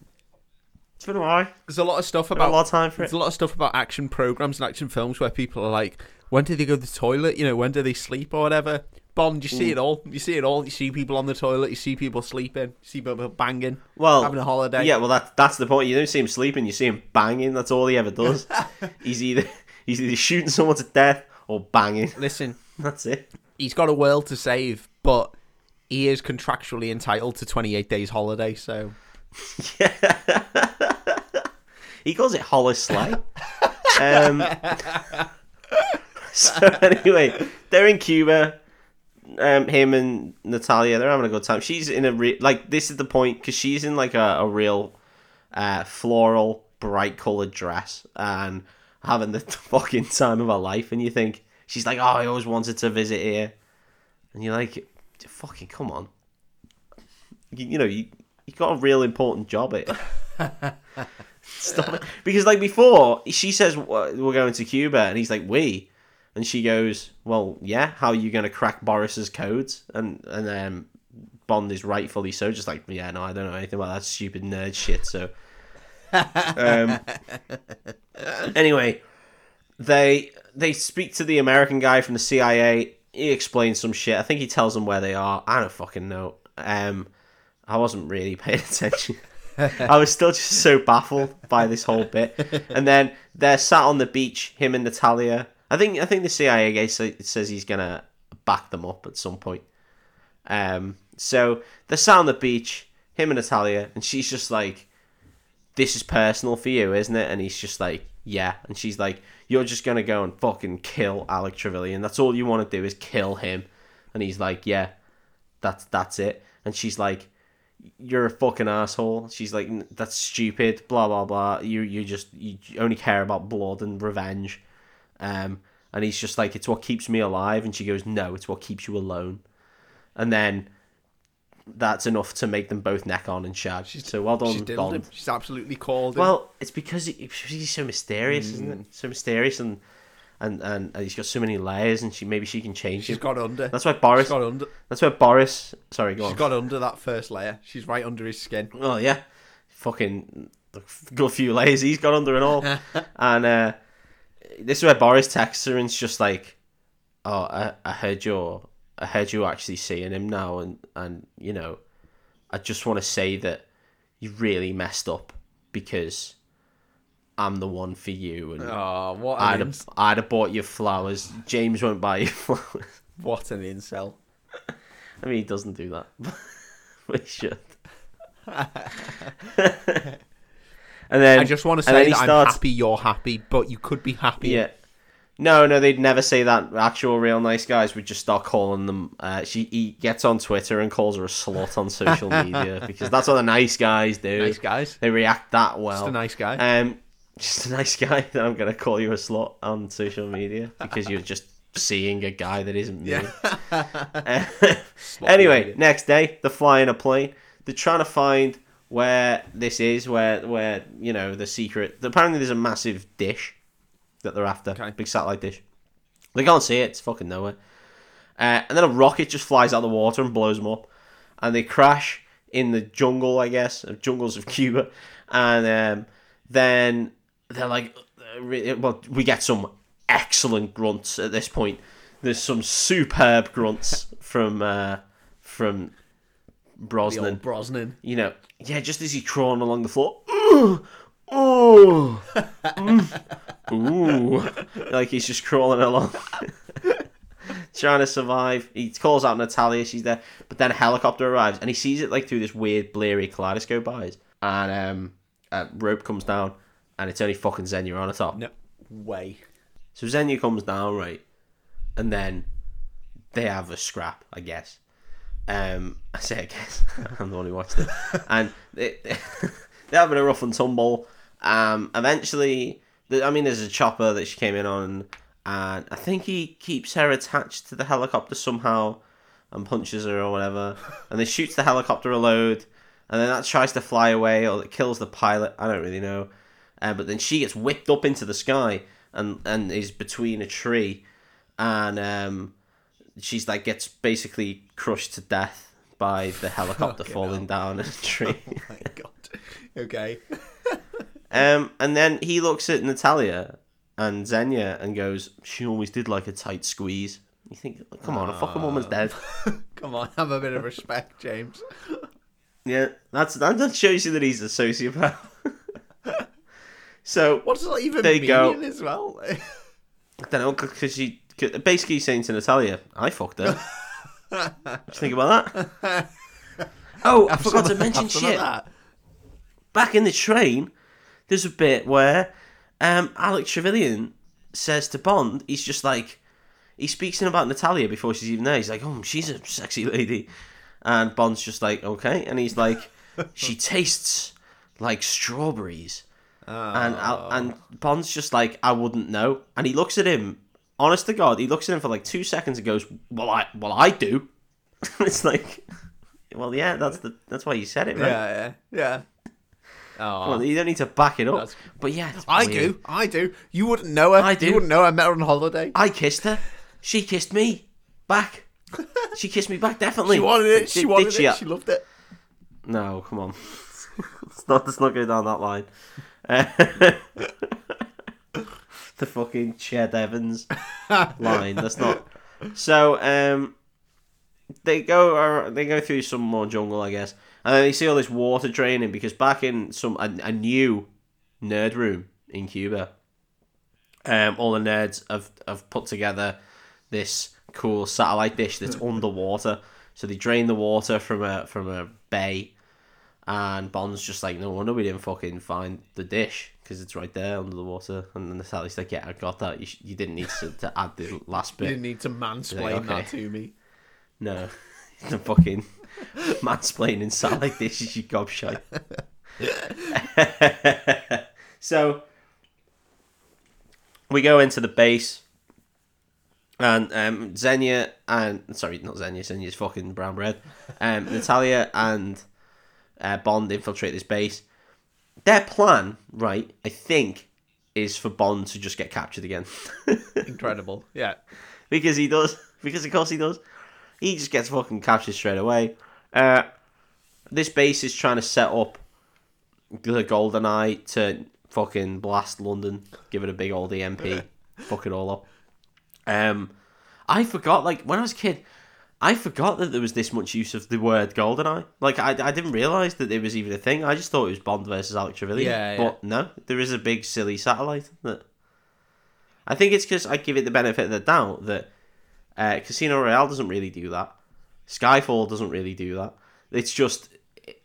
It's been alright. there's a lot of stuff Got a lot of time for There's it. a lot of stuff about action programs and action films where people are like, when do they go to the toilet? You know, when do they sleep or whatever? Bond, you see it all. You see it all. You see people on the toilet. You see people sleeping. You see people banging. Well, having a holiday. Yeah, well, that that's the point. You don't see him sleeping. You see him banging. That's all he ever does. he's either he's either shooting someone to death or banging. Listen, That's it. he's got a world to save, but he is contractually entitled to 28 days holiday. So yeah, He calls it Hollis Slay. um, so anyway, they're in Cuba. Um, him and Natalia, they're having a good time. She's in a re- like this is the point because she's in like a, a real uh, floral, bright colored dress and having the fucking time of her life. And you think she's like, oh, I always wanted to visit here, and you're like, fucking come on. You, you know you you got a real important job here. Stop it. Because like before, she says we're going to Cuba, and he's like, "We," and she goes, "Well, yeah. How are you going to crack Boris's codes?" And and then Bond is rightfully so, just like, "Yeah, no, I don't know anything about that stupid nerd shit." So, um, anyway, they they speak to the American guy from the CIA. He explains some shit. I think he tells them where they are. I don't fucking know. Um, I wasn't really paying attention. I was still just so baffled by this whole bit. And then they're sat on the beach, him and Natalia. I think I think the CIA guy says he's gonna back them up at some point. Um, so they're sat on the beach, him and Natalia, and she's just like, "This is personal for you, isn't it?" And he's just like, "Yeah," and she's like, "You're just gonna go and fucking kill Alec Trevelyan. That's all you want to do is kill him." And he's like, "Yeah, that's that's it." And she's like, "You're a fucking asshole." She's like, "That's stupid." Blah blah blah. You you just you only care about blood and revenge. Um, and he's just like, "It's what keeps me alive." And she goes, "No, it's what keeps you alone." And then that's enough to make them both neck on and shag. so well done, she's Bond. him. She's absolutely called him. Well, it's because he, he's so mysterious, isn't Mm. it? So mysterious, and, and and he's got so many layers, and she maybe she can change she's him. got under. That's why Boris. She's got under. That's why Boris. Sorry, go She's on. got under that first layer. She's right under his skin. Oh yeah, fucking good few layers he's got under and all. and uh, this is where Boris texts her and it's just like, "Oh, I, I heard you're, I heard you actually seeing him now, and and you know, I just want to say that you really messed up because I'm the one for you, and Oh, what I'd an have, I'd have bought you flowers. James won't buy you flowers. what an incel. I mean, he doesn't do that, but he should. and then I just want to say that starts- I'm happy you're happy, but you could be happy. Yeah. No, no, they'd never say that. Actual real nice guys would just start calling them. Uh, she he gets on Twitter and calls her a slut on social media because that's what the nice guys do. Nice guys. They react that well. Just a nice guy. Um, just a nice guy that I'm gonna call you a slut on social media because you're just seeing a guy that isn't me. Uh, anyway, next day they're flying a plane. They're trying to find where this is, where where you know the secret. Apparently, there's a massive dish that they're after, Okay. big satellite dish. They can't see it; it's fucking nowhere. Uh, and then a rocket just flies out of the water and blows them up, and they crash in the jungle, I guess, of jungles of Cuba, and um, then they're like, uh, well, we get some excellent grunts at this point. There's some superb grunts from uh, from Brosnan. Brosnan. You know, yeah, just as he's crawling along the floor. "Ugh, Oh, mm, ooh, like he's just crawling along, trying to survive. He calls out Natalia, she's there, but then a helicopter arrives and he sees it like through this weird bleary kaleidoscope eyes, and um, a rope comes down, and it's only fucking Xenia on the top. No way. So Xenia comes down, right? And then they have a scrap, I guess. Um, I say I guess. I'm the one who watched it. And they, they're having a rough and tumble. Um, eventually, the, I mean, there's a chopper that she came in on, and I think he keeps her attached to the helicopter somehow and punches her or whatever. And then shoots the helicopter a load, and then that tries to fly away or it kills the pilot. I don't really know. Uh, but then she gets whipped up into the sky and and is between a tree, and um, she's like gets basically crushed to death by the helicopter falling down a tree. Oh my god. Okay. um, and then he looks at Natalia and Xenia and goes, "She always did like a tight squeeze." You think, come on, a fucking woman's dead. Come on, have a bit of respect, James. Yeah, that's that, that shows you that he's a sociopath. so What does that even mean go. as well? I don't know because she basically saying to Natalia, "I fucked her." What do you think about that? Oh, I forgot to mention Have some of shit. Back in the train, there's a bit where um, Alex Trevelyan says to Bond, he's just like, he speaks in about Natalia before she's even there. He's like, "Oh, she's a sexy lady," and Bond's just like, "Okay," and he's like, "She tastes like strawberries." And and Bond's just like, I wouldn't know. And he looks at him, honest to God, he looks at him for like two seconds and goes, Well, I well I do. it's like, well, yeah, that's the that's why you said it, right? Yeah, yeah, yeah. Oh, Well, you don't need to back it up. That's- But yeah, I weird. do. I do. You wouldn't know her. I do. You wouldn't know her. I met her on holiday. I kissed her. She kissed me back. She kissed me back, definitely. She wanted it. She Did- wanted did she? it. She loved it. No, come on. let's not let's not go down that line. Uh, the fucking Ched Evans line. That's not. So um, they go uh, they go through some more jungle, I guess, and then you see all this water draining because back in some a, a new nerd room in Cuba, um, all the nerds have have put together this cool satellite dish that's underwater. So they drain the water from a from a bay, and Bond's just like, no wonder we didn't fucking find the dish because it's right there under the water. And then the satellite's like, yeah, I got that. You, sh- you didn't need to, to add the last bit. You didn't need to mansplain Like, okay. that to me. No, the fucking mansplaining satellite dishes, you gobshite. so we go into the base, and um, Xenia and sorry, not Xenia. Xenia's fucking brown bread. Um, Natalia and uh, Bond infiltrate this base. Their plan, right? I think, is for Bond to just get captured again. Incredible. Yeah. because he does. Because of course he does. He just gets fucking captured straight away. Uh, this base is trying to set up the Golden Eye to fucking blast London, give it a big old EMP, fuck it all up. Um, I forgot, like when I was a kid, I forgot that there was this much use of the word GoldenEye. Like I, I didn't realize that it was even a thing. I just thought it was Bond versus Alex Trevelyan. Yeah, yeah. But no, there is a big silly satellite that. I think it's because I give it the benefit of the doubt that uh, Casino Royale doesn't really do that. Skyfall doesn't really do that. It's just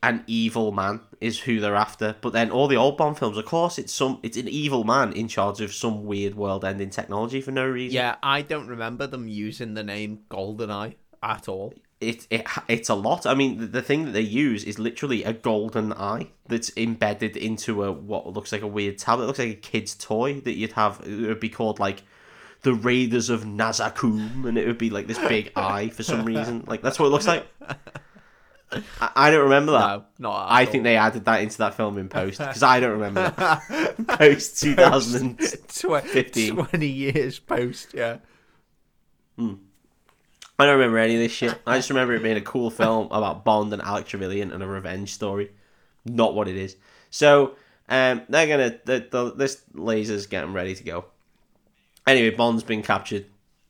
an evil man is who they're after. But then all the old Bond films, of course, it's some it's an evil man in charge of some weird world-ending technology for no reason. Yeah, I don't remember them using the name Goldeneye at all. it, it it's a lot. I mean, the, the thing that they use is literally a golden eye that's embedded into a what looks like a weird tablet. It looks like a kid's toy that you'd have. It would be called like the Raiders of Nazakum, and it would be like this big eye for some reason. Like that's what it looks like. I, I don't remember that. No, not I all. think they added that into that film in post because I don't remember that. post two thousand. Tw- 15. 20 years post, yeah. Hmm. I don't remember any of this shit. I just remember it being a cool film about Bond and Alex Trevelyan and a revenge story. Not what it is. So um, they're gonna the, the this laser's getting ready to go. Anyway, Bond's been captured.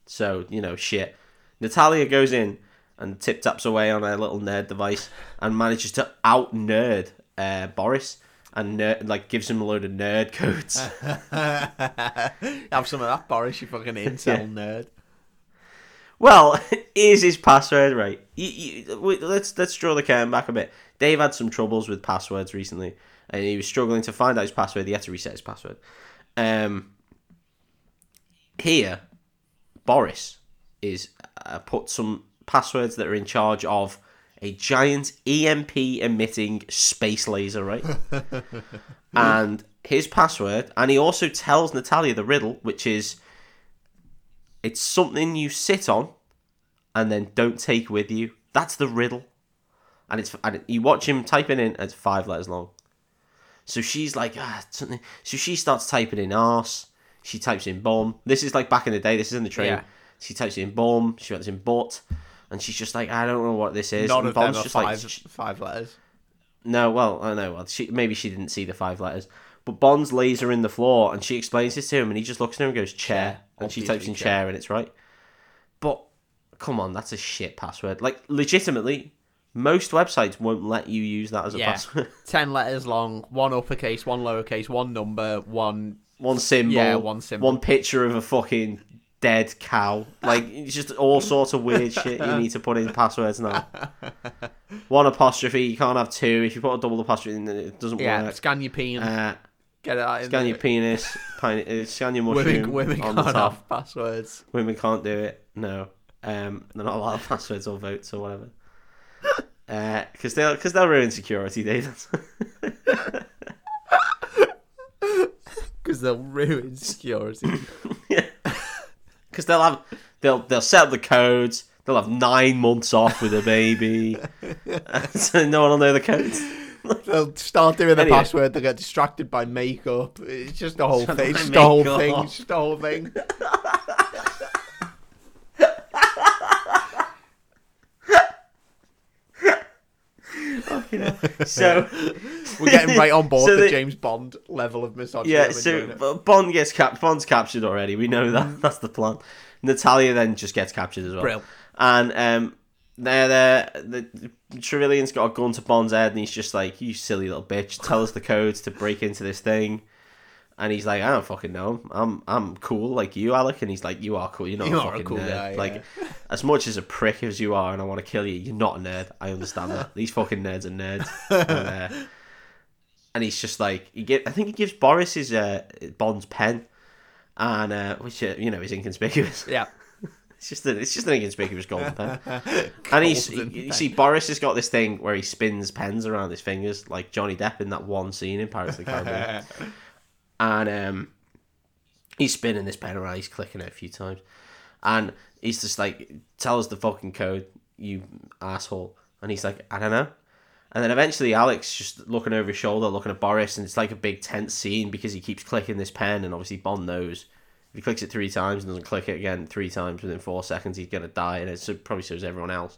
So you know shit. Natalia goes in and tip taps away on her little nerd device and manages to out nerd uh, Boris and nerd, like gives him a load of nerd codes. Have some of that, Boris. You fucking incel nerd. Well, is his password right? You, you, let's let's draw the curtain back a bit. Dave had some troubles with passwords recently, and he was struggling to find out his password. He had to reset his password. Um, here, Boris is uh, put some passwords that are in charge of a giant EMP emitting space laser, right? and his password, and he also tells Natalia the riddle, which is it's something you sit on and then don't take with you. That's the riddle. And it's and you watch him typing in, it's five letters long. So she's like, ah, something. So she starts typing in arse. She types in bomb. This is like back in the day. This is in the train. Yeah. She types in bomb. She writes in butt, and she's just like, I don't know what this is. None and of them are just five, like, five letters. no, well, I know. Well, she maybe she didn't see the five letters, but Bond's laser in the floor, and she explains this to him, and he just looks at her and goes chair, and she types in chair. chair, and it's right. But come on, that's a shit password. Like legitimately, most websites won't let you use that as a Yeah. password. Ten letters long, one uppercase, one lowercase, one number, one. one symbol, Yeah, one symbol. one picture of a fucking dead cow. Like it's just all sorts of weird shit you need to put in passwords now. One apostrophe, you can't have two. If you put a double apostrophe in, it doesn't Yeah, work. scan your peen. Uh, get it out. in scan your penis, pine, uh, scan your mushroom Women, women on can't the top. have passwords. Women can't do it. No, um, they're not allowed passwords or votes or whatever. Because they'll because they'll ruin security, David. Because they'll ruin security. Because they'll have they'll they'll set up the codes. They'll have nine months off with a baby, so no one will know the codes. they'll start doing the Anyway. password. They get distracted by makeup. It's just the whole thing. Just the whole thing. It's just the whole thing. So We're getting right on board So the they- James Bond level of misogyny. yeah, so enjoying it. B- Bond gets cap- Bond's captured already. We know that. That's the plan. Natalia then just gets captured as well. Brill. And um, they're there. The, the Trevelyan's got a gun to Bond's head, and he's just like, "You silly little bitch! Tell us the codes to break into this thing." And he's like, "I don't fucking know. I'm I'm cool like you, Alec." And he's like, "You are cool. You're not You a are a cool nerd. guy, like, yeah." as much as a prick as you are, and I want to kill you, you're not a nerd. I understand that. These fucking nerds are nerds." and, uh, and he's just like, he give, I think he gives Boris his uh, Bond's pen, and uh, which uh, you know is inconspicuous. Yeah. It's just a, it's just an inconspicuous golden pen. And he's you see Boris has got this thing where he spins pens around his fingers like Johnny Depp in that one scene in Pirates of the Caribbean. and um, he's spinning this pen around. He's clicking it a few times, and he's just like, "Tell us the fucking code, you asshole." And he's like, "I don't know." And then eventually, Alex just looking over his shoulder, looking at Boris, and it's like a big tense scene because he keeps clicking this pen, and obviously Bond knows if he clicks it three times and doesn't click it again three times within four seconds, he's gonna die, and it so probably shows everyone else.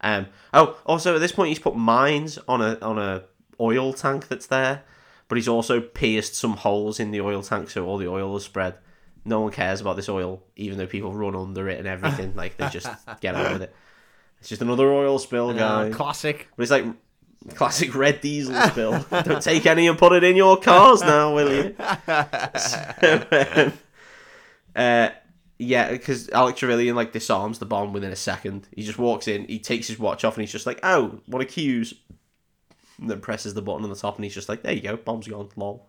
Um. Oh, also at this point, he's put mines on a on a oil tank that's there, but he's also pierced some holes in the oil tank, so all the oil is spread. No one cares about this oil, even though people run under it and everything. like they just get on with it. It's just another oil spill, guy. Uh, classic. But it's like classic red diesel spill. Don't take any and put it in your cars now, will you? So, um, uh, yeah, because Alec Trevelyan like disarms the bomb within a second. He just walks in, he takes his watch off, and he's just like, "Oh, what a cues!" And then presses the button on the top, and he's just like, "There you go, bomb's gone." Lol.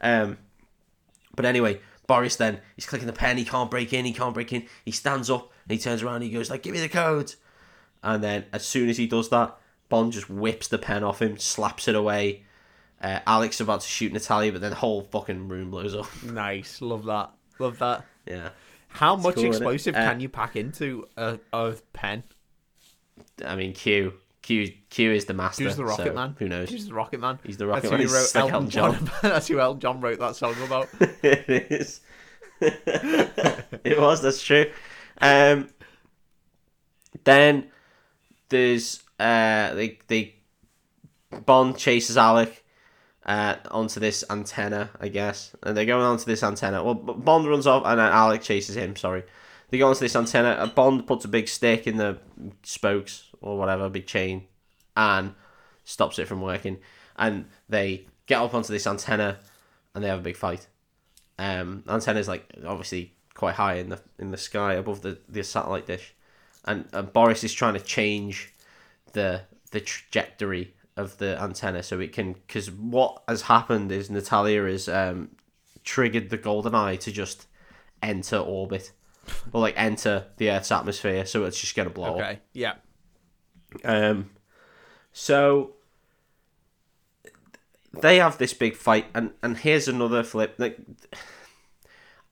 Um, but anyway, Boris then he's clicking the pen. He can't break in. He can't break in. He stands up and he turns around. He goes like, "Give me the code." And then as soon as he does that, Bond just whips the pen off him, slaps it away. Uh, Alex about to shoot Natalia, but then the whole fucking room blows up. Nice. Love that. Love that. Yeah. How much cool, explosive Uh, can you pack into a, a pen? I mean, Q. Q. Q is the master. Who's the Rocket so Man? Who knows? Who's the Rocket Man? He's the Rocket That's Man. who wrote like Elton John. That's who Elton John wrote that song about. it is. it was. That's true. Um. Then there's uh they they Bond chases Alec uh onto this antenna, I guess, and they're going onto this antenna. Well, Bond runs off, and then Alec chases him. Sorry, they go onto this antenna. Bond puts a big stick in the spokes or whatever, big chain, and stops it from working. And they get up onto this antenna, and they have a big fight. Um, antenna is like obviously quite high in the in the sky above the, the satellite dish, and, and Boris is trying to change the the trajectory of the antenna so it can because what has happened is Natalia has um, triggered the golden eye to just enter orbit or like enter the Earth's atmosphere, so it's just gonna blow up. Okay. Yeah. Um, so they have this big fight, and and here's another flip. Like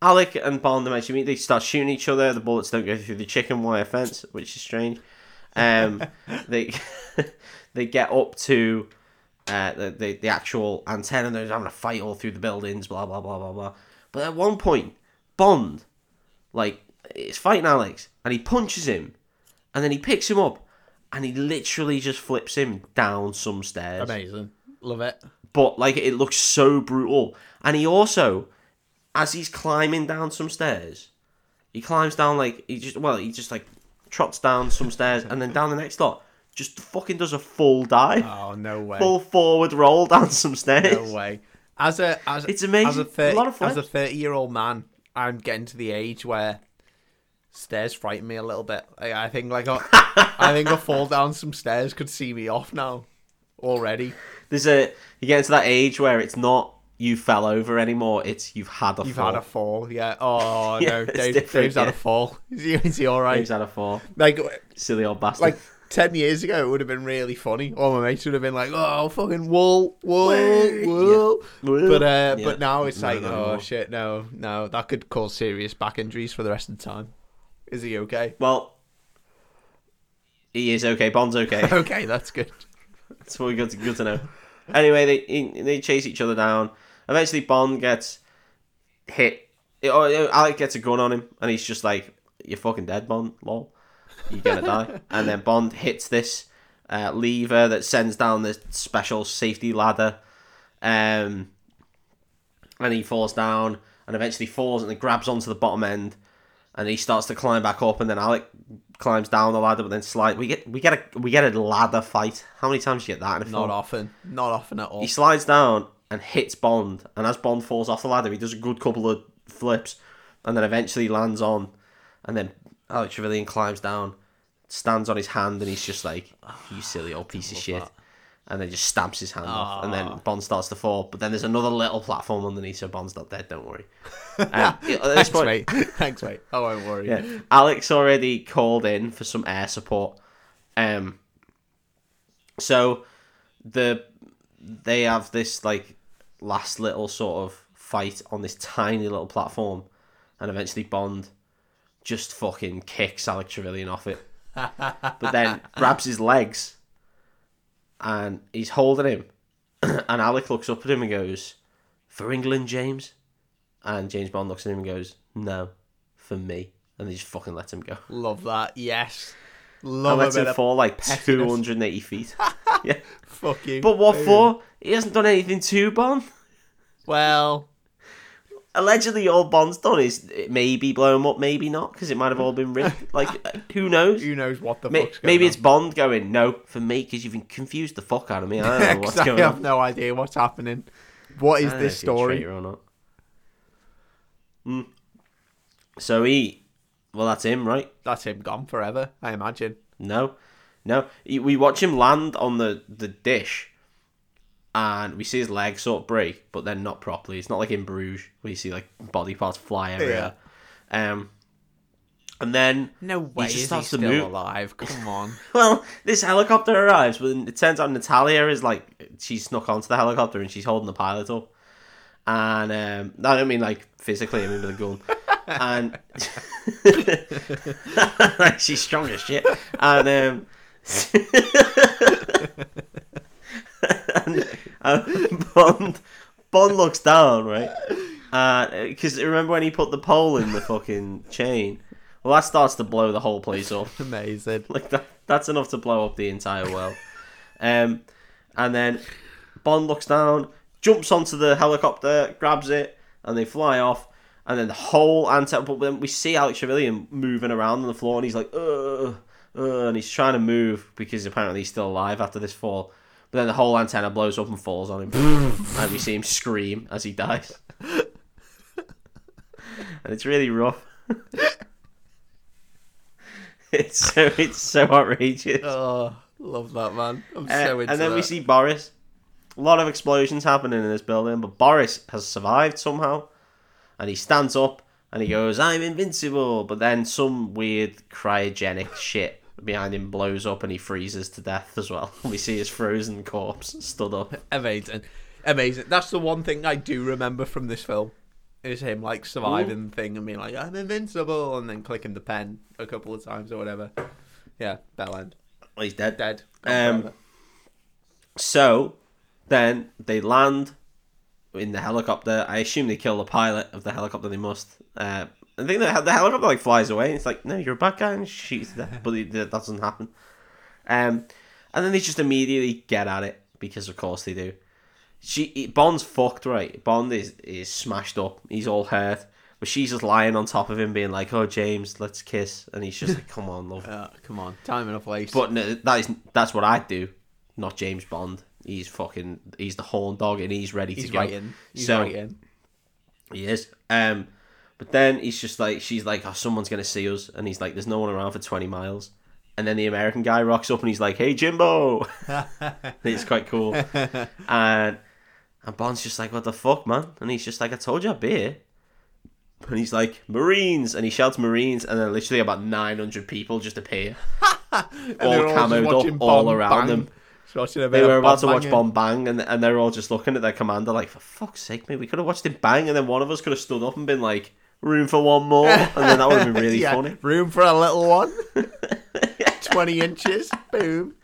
Alec and Bond eventually meet. They start shooting each other. The bullets don't go through the chicken wire fence, which is strange. Um, they they get up to uh, the, the the actual antenna. And they're having a fight all through the buildings. Blah blah blah blah blah. But at one point, Bond, like, is fighting Alex, and he punches him, and then he picks him up, and he literally just flips him down some stairs. Amazing. Love it. But like, it looks so brutal, and he also, as he's climbing down some stairs, he climbs down like he just well, he just like trots down some stairs, and then down the next lot. Just fucking does a full dive, Oh no way. full forward roll down some stairs. No way. As a as It's amazing. As a A thirty lot of as a flips. thirty year old man, I'm getting to the age where stairs frighten me a little bit. I, I think like a, I think a fall down some stairs could see me off now already. There's a you get into that age where it's not you fell over anymore. It's you've had a You've fall. had a fall, yeah. Oh Yeah, no, Dave, Dave's had yeah. a fall. Is he, is he all right? Dave's had a fall. Like Silly old bastard. like ten years ago, it would have been really funny. All my mates would have been like, "Oh, fucking wool, wool, Wait, wool." But uh, Yeah. but now it's No, like, no, oh no. shit, no, no, that could cause serious back injuries for the rest of the time. Is he okay? well, he is okay. Bond's okay. okay, that's good. That's what we good to, good to know. Anyway, they they chase each other down. Eventually, Bond gets hit. Or Alec gets a gun on him, and he's just like, "You're fucking dead, Bond. Lol, you're gonna die." And then Bond hits this uh, lever that sends down this special safety ladder, um, and he falls down, and eventually falls and then grabs onto the bottom end, and he starts to climb back up, and then Alec climbs down the ladder, but then slide. We get we get a we get a ladder fight. How many times do you get that in a film? Not often, not often at all. He slides down and hits Bond, and as Bond falls off the ladder, he does a good couple of flips, and then eventually lands on, and then Alex Trevelyan climbs down, stands on his hand, and he's just like, "You silly old piece of shit." that. And then just stamps his hand off, and then Bond starts to fall. But then there's another little platform underneath, so Bond's not dead. Don't worry. Um, Thanks, point, mate. Thanks, mate. Oh, I won't worry. yeah. Alex already called in for some air support. Um so the they have this like last little sort of fight on this tiny little platform and eventually Bond just fucking kicks Alex Trevelyan off it. but then grabs his legs and he's holding him and Alec looks up at him and goes, For England, James? And James Bond looks at him and goes, No, for me. And they just fucking let him go. Love that. Yes. And Love a lets bit him fall like pettiness. 280 feet. yeah. fuck you. But what Boom. for? He hasn't done anything to Bond. Well, Allegedly, all Bond's done is maybe blow him up, maybe not, because it might have all been rigged. Like, who knows? who knows what the fuck's going maybe on. it's Bond going, no, for me, because you've confused the fuck out of me. I don't know what's 'Cause I going have on. no idea what's happening. What is this if you're a story? or not. Mm. So he, well, that's him, right? That's him gone forever, I imagine. No, no. We watch him land on the, the dish, and we see his legs sort of break, but then not properly. It's not like in Bruges where you see like body parts fly everywhere. Um, and then No way just is he starts to still move. alive. Come on. well, this helicopter arrives, but it turns out Natalia is like she snuck onto the helicopter and she's holding the pilot up. And um, I don't mean like physically, I mean with a gun. and she's strong as shit. And um, and, and Bond Bond looks down, right? Because remember when he put the pole in the fucking chain? Well, that starts to blow the whole place up. Amazing. Like that, that's enough to blow up the entire world. Um, and then Bond looks down, jumps onto the helicopter, grabs it, and they fly off. and then the whole antenna. But then we see Alex Trevelyan moving around on the floor, and he's like, uh, uh, and he's trying to move because apparently he's still alive after this fall. But then the whole antenna blows up and falls on him, and we see him scream as he dies. and it's really rough. it's so it's so outrageous. Oh, love that man. I'm Uh, so into and then that. we see Boris. A lot of explosions happening in this building, but Boris has survived somehow. And he stands up and he goes, I'm invincible. But then some weird cryogenic shit behind him blows up and he freezes to death as well. We see his frozen corpse stood up. amazing, amazing. That's the one thing I do remember from this film is him like surviving the thing and being like, "I'm invincible," and then clicking the pen a couple of times or whatever. Yeah, bell end, Well, he's dead. dead. Um. So then they land in the helicopter. I assume they kill the pilot of the helicopter. They must. Uh, I think the, the helicopter like flies away. And it's like, no, you're a bad guy, and shoots to death. But it, that doesn't happen. Um, and then they just immediately get at it because, of course, they do. She Bond's fucked, right? Bond is is smashed up. He's all hurt. But she's just lying on top of him, being like, "Oh, James, let's kiss," and he's just like, "Come on, love." Uh, come on, time and a place. But no, that is that's what I'd do, not James Bond. He's fucking he's the horn dog and he's ready he's to go. right in. He's So- right in. He is. Um, but then he's just like she's like, oh, someone's gonna see us, and he's like, there's no one around for twenty miles. And then the American guy rocks up and he's like, hey Jimbo. it's quite cool. and and Bond's just like, what the fuck, man? And he's just like, I told you I'd be here. And he's like, Marines, and he shouts Marines, and then literally about nine hundred people just appear, all all camoed watching up all Bond around bang. them. Just watching a bit They were about to watch banging. Bomb Bang, and and they're all just looking at their commander like, for fuck's sake, mate, we could have watched him bang, and then one of us could have stood up and been like, room for one more, and then that would have been really Yeah, funny. Room for a little one. Twenty inches. Boom.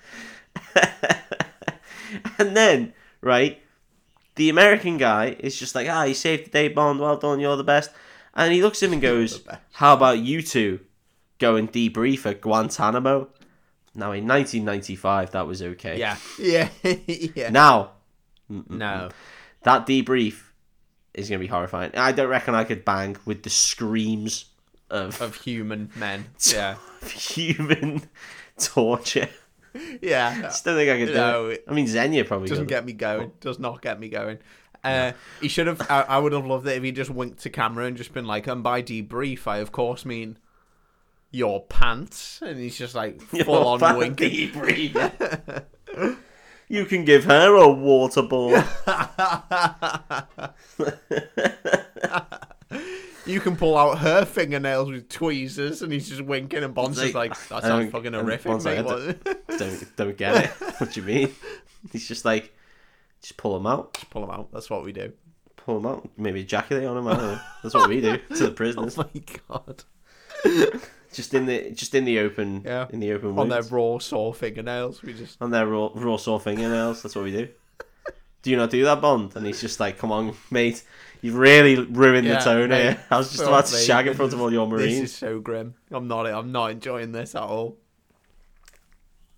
And then, right, the American guy is just like, ah, you saved the day, Bond, well done, you're the best. And he looks at him and goes, how about you two go and debrief at Guantanamo? Now, in 1995, that was okay. Yeah. Yeah. yeah. Now, No. that debrief is going to be horrifying. I don't reckon I could bang with the screams of, Of human men. Yeah. human torture. Yeah. I don't think I could do No, it. I mean, Xenia probably doesn't could. get me going. Does not get me going. Uh, he should have. I, I would have loved it if he just winked to camera and just been like, "And by debrief, I of course mean your pants." And he's just like full on Your winking. debrief. You can give her a water ball. You can pull out her fingernails with tweezers, and he's just winking, and Bond's like, "That sounds fucking horrific, Bond's like, mate." I don't, don't get it. What do you mean? He's just like, just pull them out. Just pull them out. That's what we do. Pull them out. Maybe ejaculate on don't know. That's what we do to the Oh prisoners. my god! Just in the just in the open. Yeah. In the open On their raw, saw fingernails, we just on their raw, raw saw fingernails. That's what we do. Do you not do that, Bond? And he's just like, come on, mate. You've really ruined Yeah, the tone mate. here. I was just about to shag in front of all your marines." This is so grim. I'm not. I'm not enjoying this at all.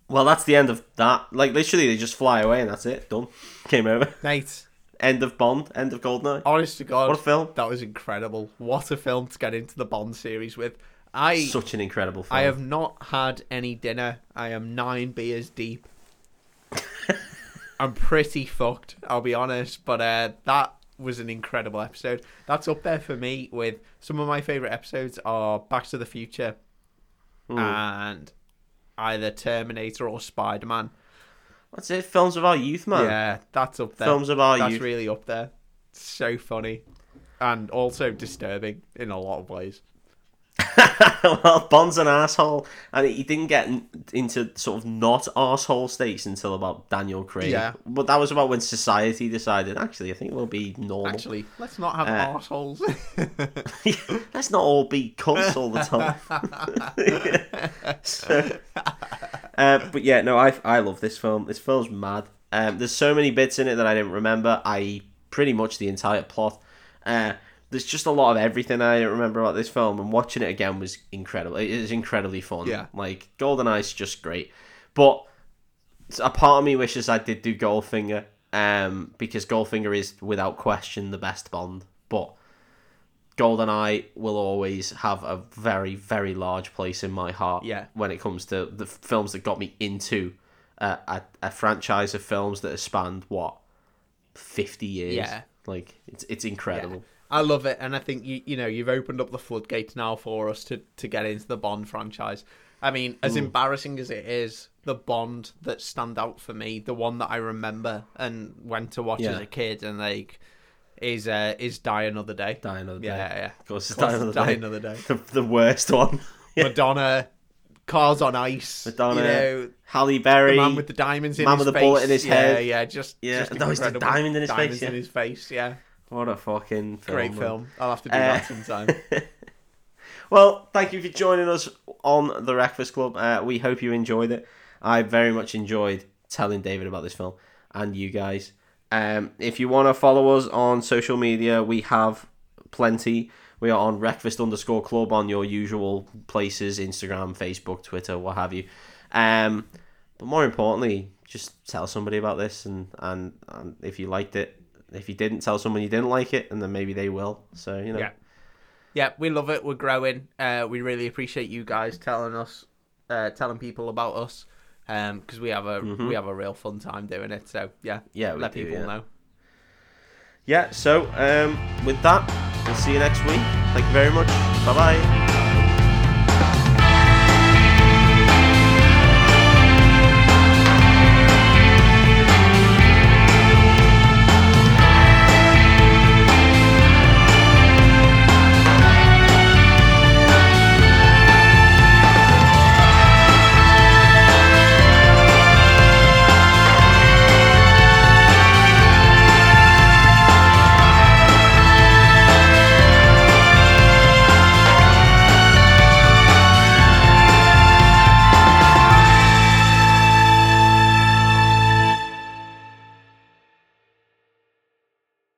Well, that's the end of that. Like, literally, they just fly away and that's it. Done. Came over. Mate, End of Bond. End of Goldeneye. honest to God, What a film. that was incredible. What a film to get into the Bond series with. I Such an incredible film. I have not had any dinner. I am nine beers deep. I'm pretty fucked, I'll be honest, but uh, that was an incredible episode. That's up there for me with some of my favorite episodes are Back to the Future Hmm. and either Terminator or Spider-Man. That's it. Films of our youth, man. Yeah, that's up there. Films of our That's youth. really up there. So funny. And also disturbing in a lot of ways. well, Bond's an asshole, and he didn't get into sort of not asshole states until about Daniel Craig. Yeah. but that was about when society decided. Actually, I think we'll be normal. Actually, let's not have Uh, assholes. Let's not all be cunts all the time. So, uh, but yeah, no, I I love this film. This film's mad. Um, there's so many bits in it that I didn't remember. I pretty much the entire plot. Uh, there's just a lot of everything I remember about this film, and watching it again was incredible. It is incredibly fun. Yeah. like GoldenEye's just great. But a part of me wishes I did do Goldfinger, um, because Goldfinger is without question the best Bond. But GoldenEye will always have a very, very large place in my heart. Yeah. When it comes to the films that got me into uh, a a franchise of films that has spanned what fifty years. Yeah. Like it's it's incredible. I love it, and I think you you know you've opened up the floodgates now for us to to get into the Bond franchise. I mean, as embarrassing as it is, the Bond that stand out for me, the one that I remember and went to watch as a kid, and like is uh is Die Another Day. Die Another Day. Yeah, yeah. Of course, it's Die Another Die Day. Another Day. The, the worst one. Madonna, Cars on Ice. Madonna, you know, Halle Berry. the man with the diamonds in man his with the face. bullet in his yeah, head. Yeah, just Yeah. just No, it's the diamond in his face, Diamonds yeah. in his face. Yeah, what a fucking film. great man. film. I'll have to do Uh, that sometime. Well, thank you for joining us on the Wreckfast Club. Uh, we hope you enjoyed it. I very much enjoyed telling David about this film and you guys. Um, if you want to follow us on social media, we have plenty. We are on wreckfast underscore club on your usual places Instagram, Facebook, Twitter, what have you. Um, but more importantly, just tell somebody about this and, and, and if you liked it. If you didn't, tell someone you didn't like it, and then maybe they will. So, you know. Yeah. yeah, we love it. We're growing. Uh, we really appreciate you guys telling us, uh, telling people about us, because we have a we have a real fun time doing it. So yeah, Mm-hmm. Yeah, let do, people yeah. know. Yeah, so um, with that, we'll see you next week. Thank you very much. Bye bye.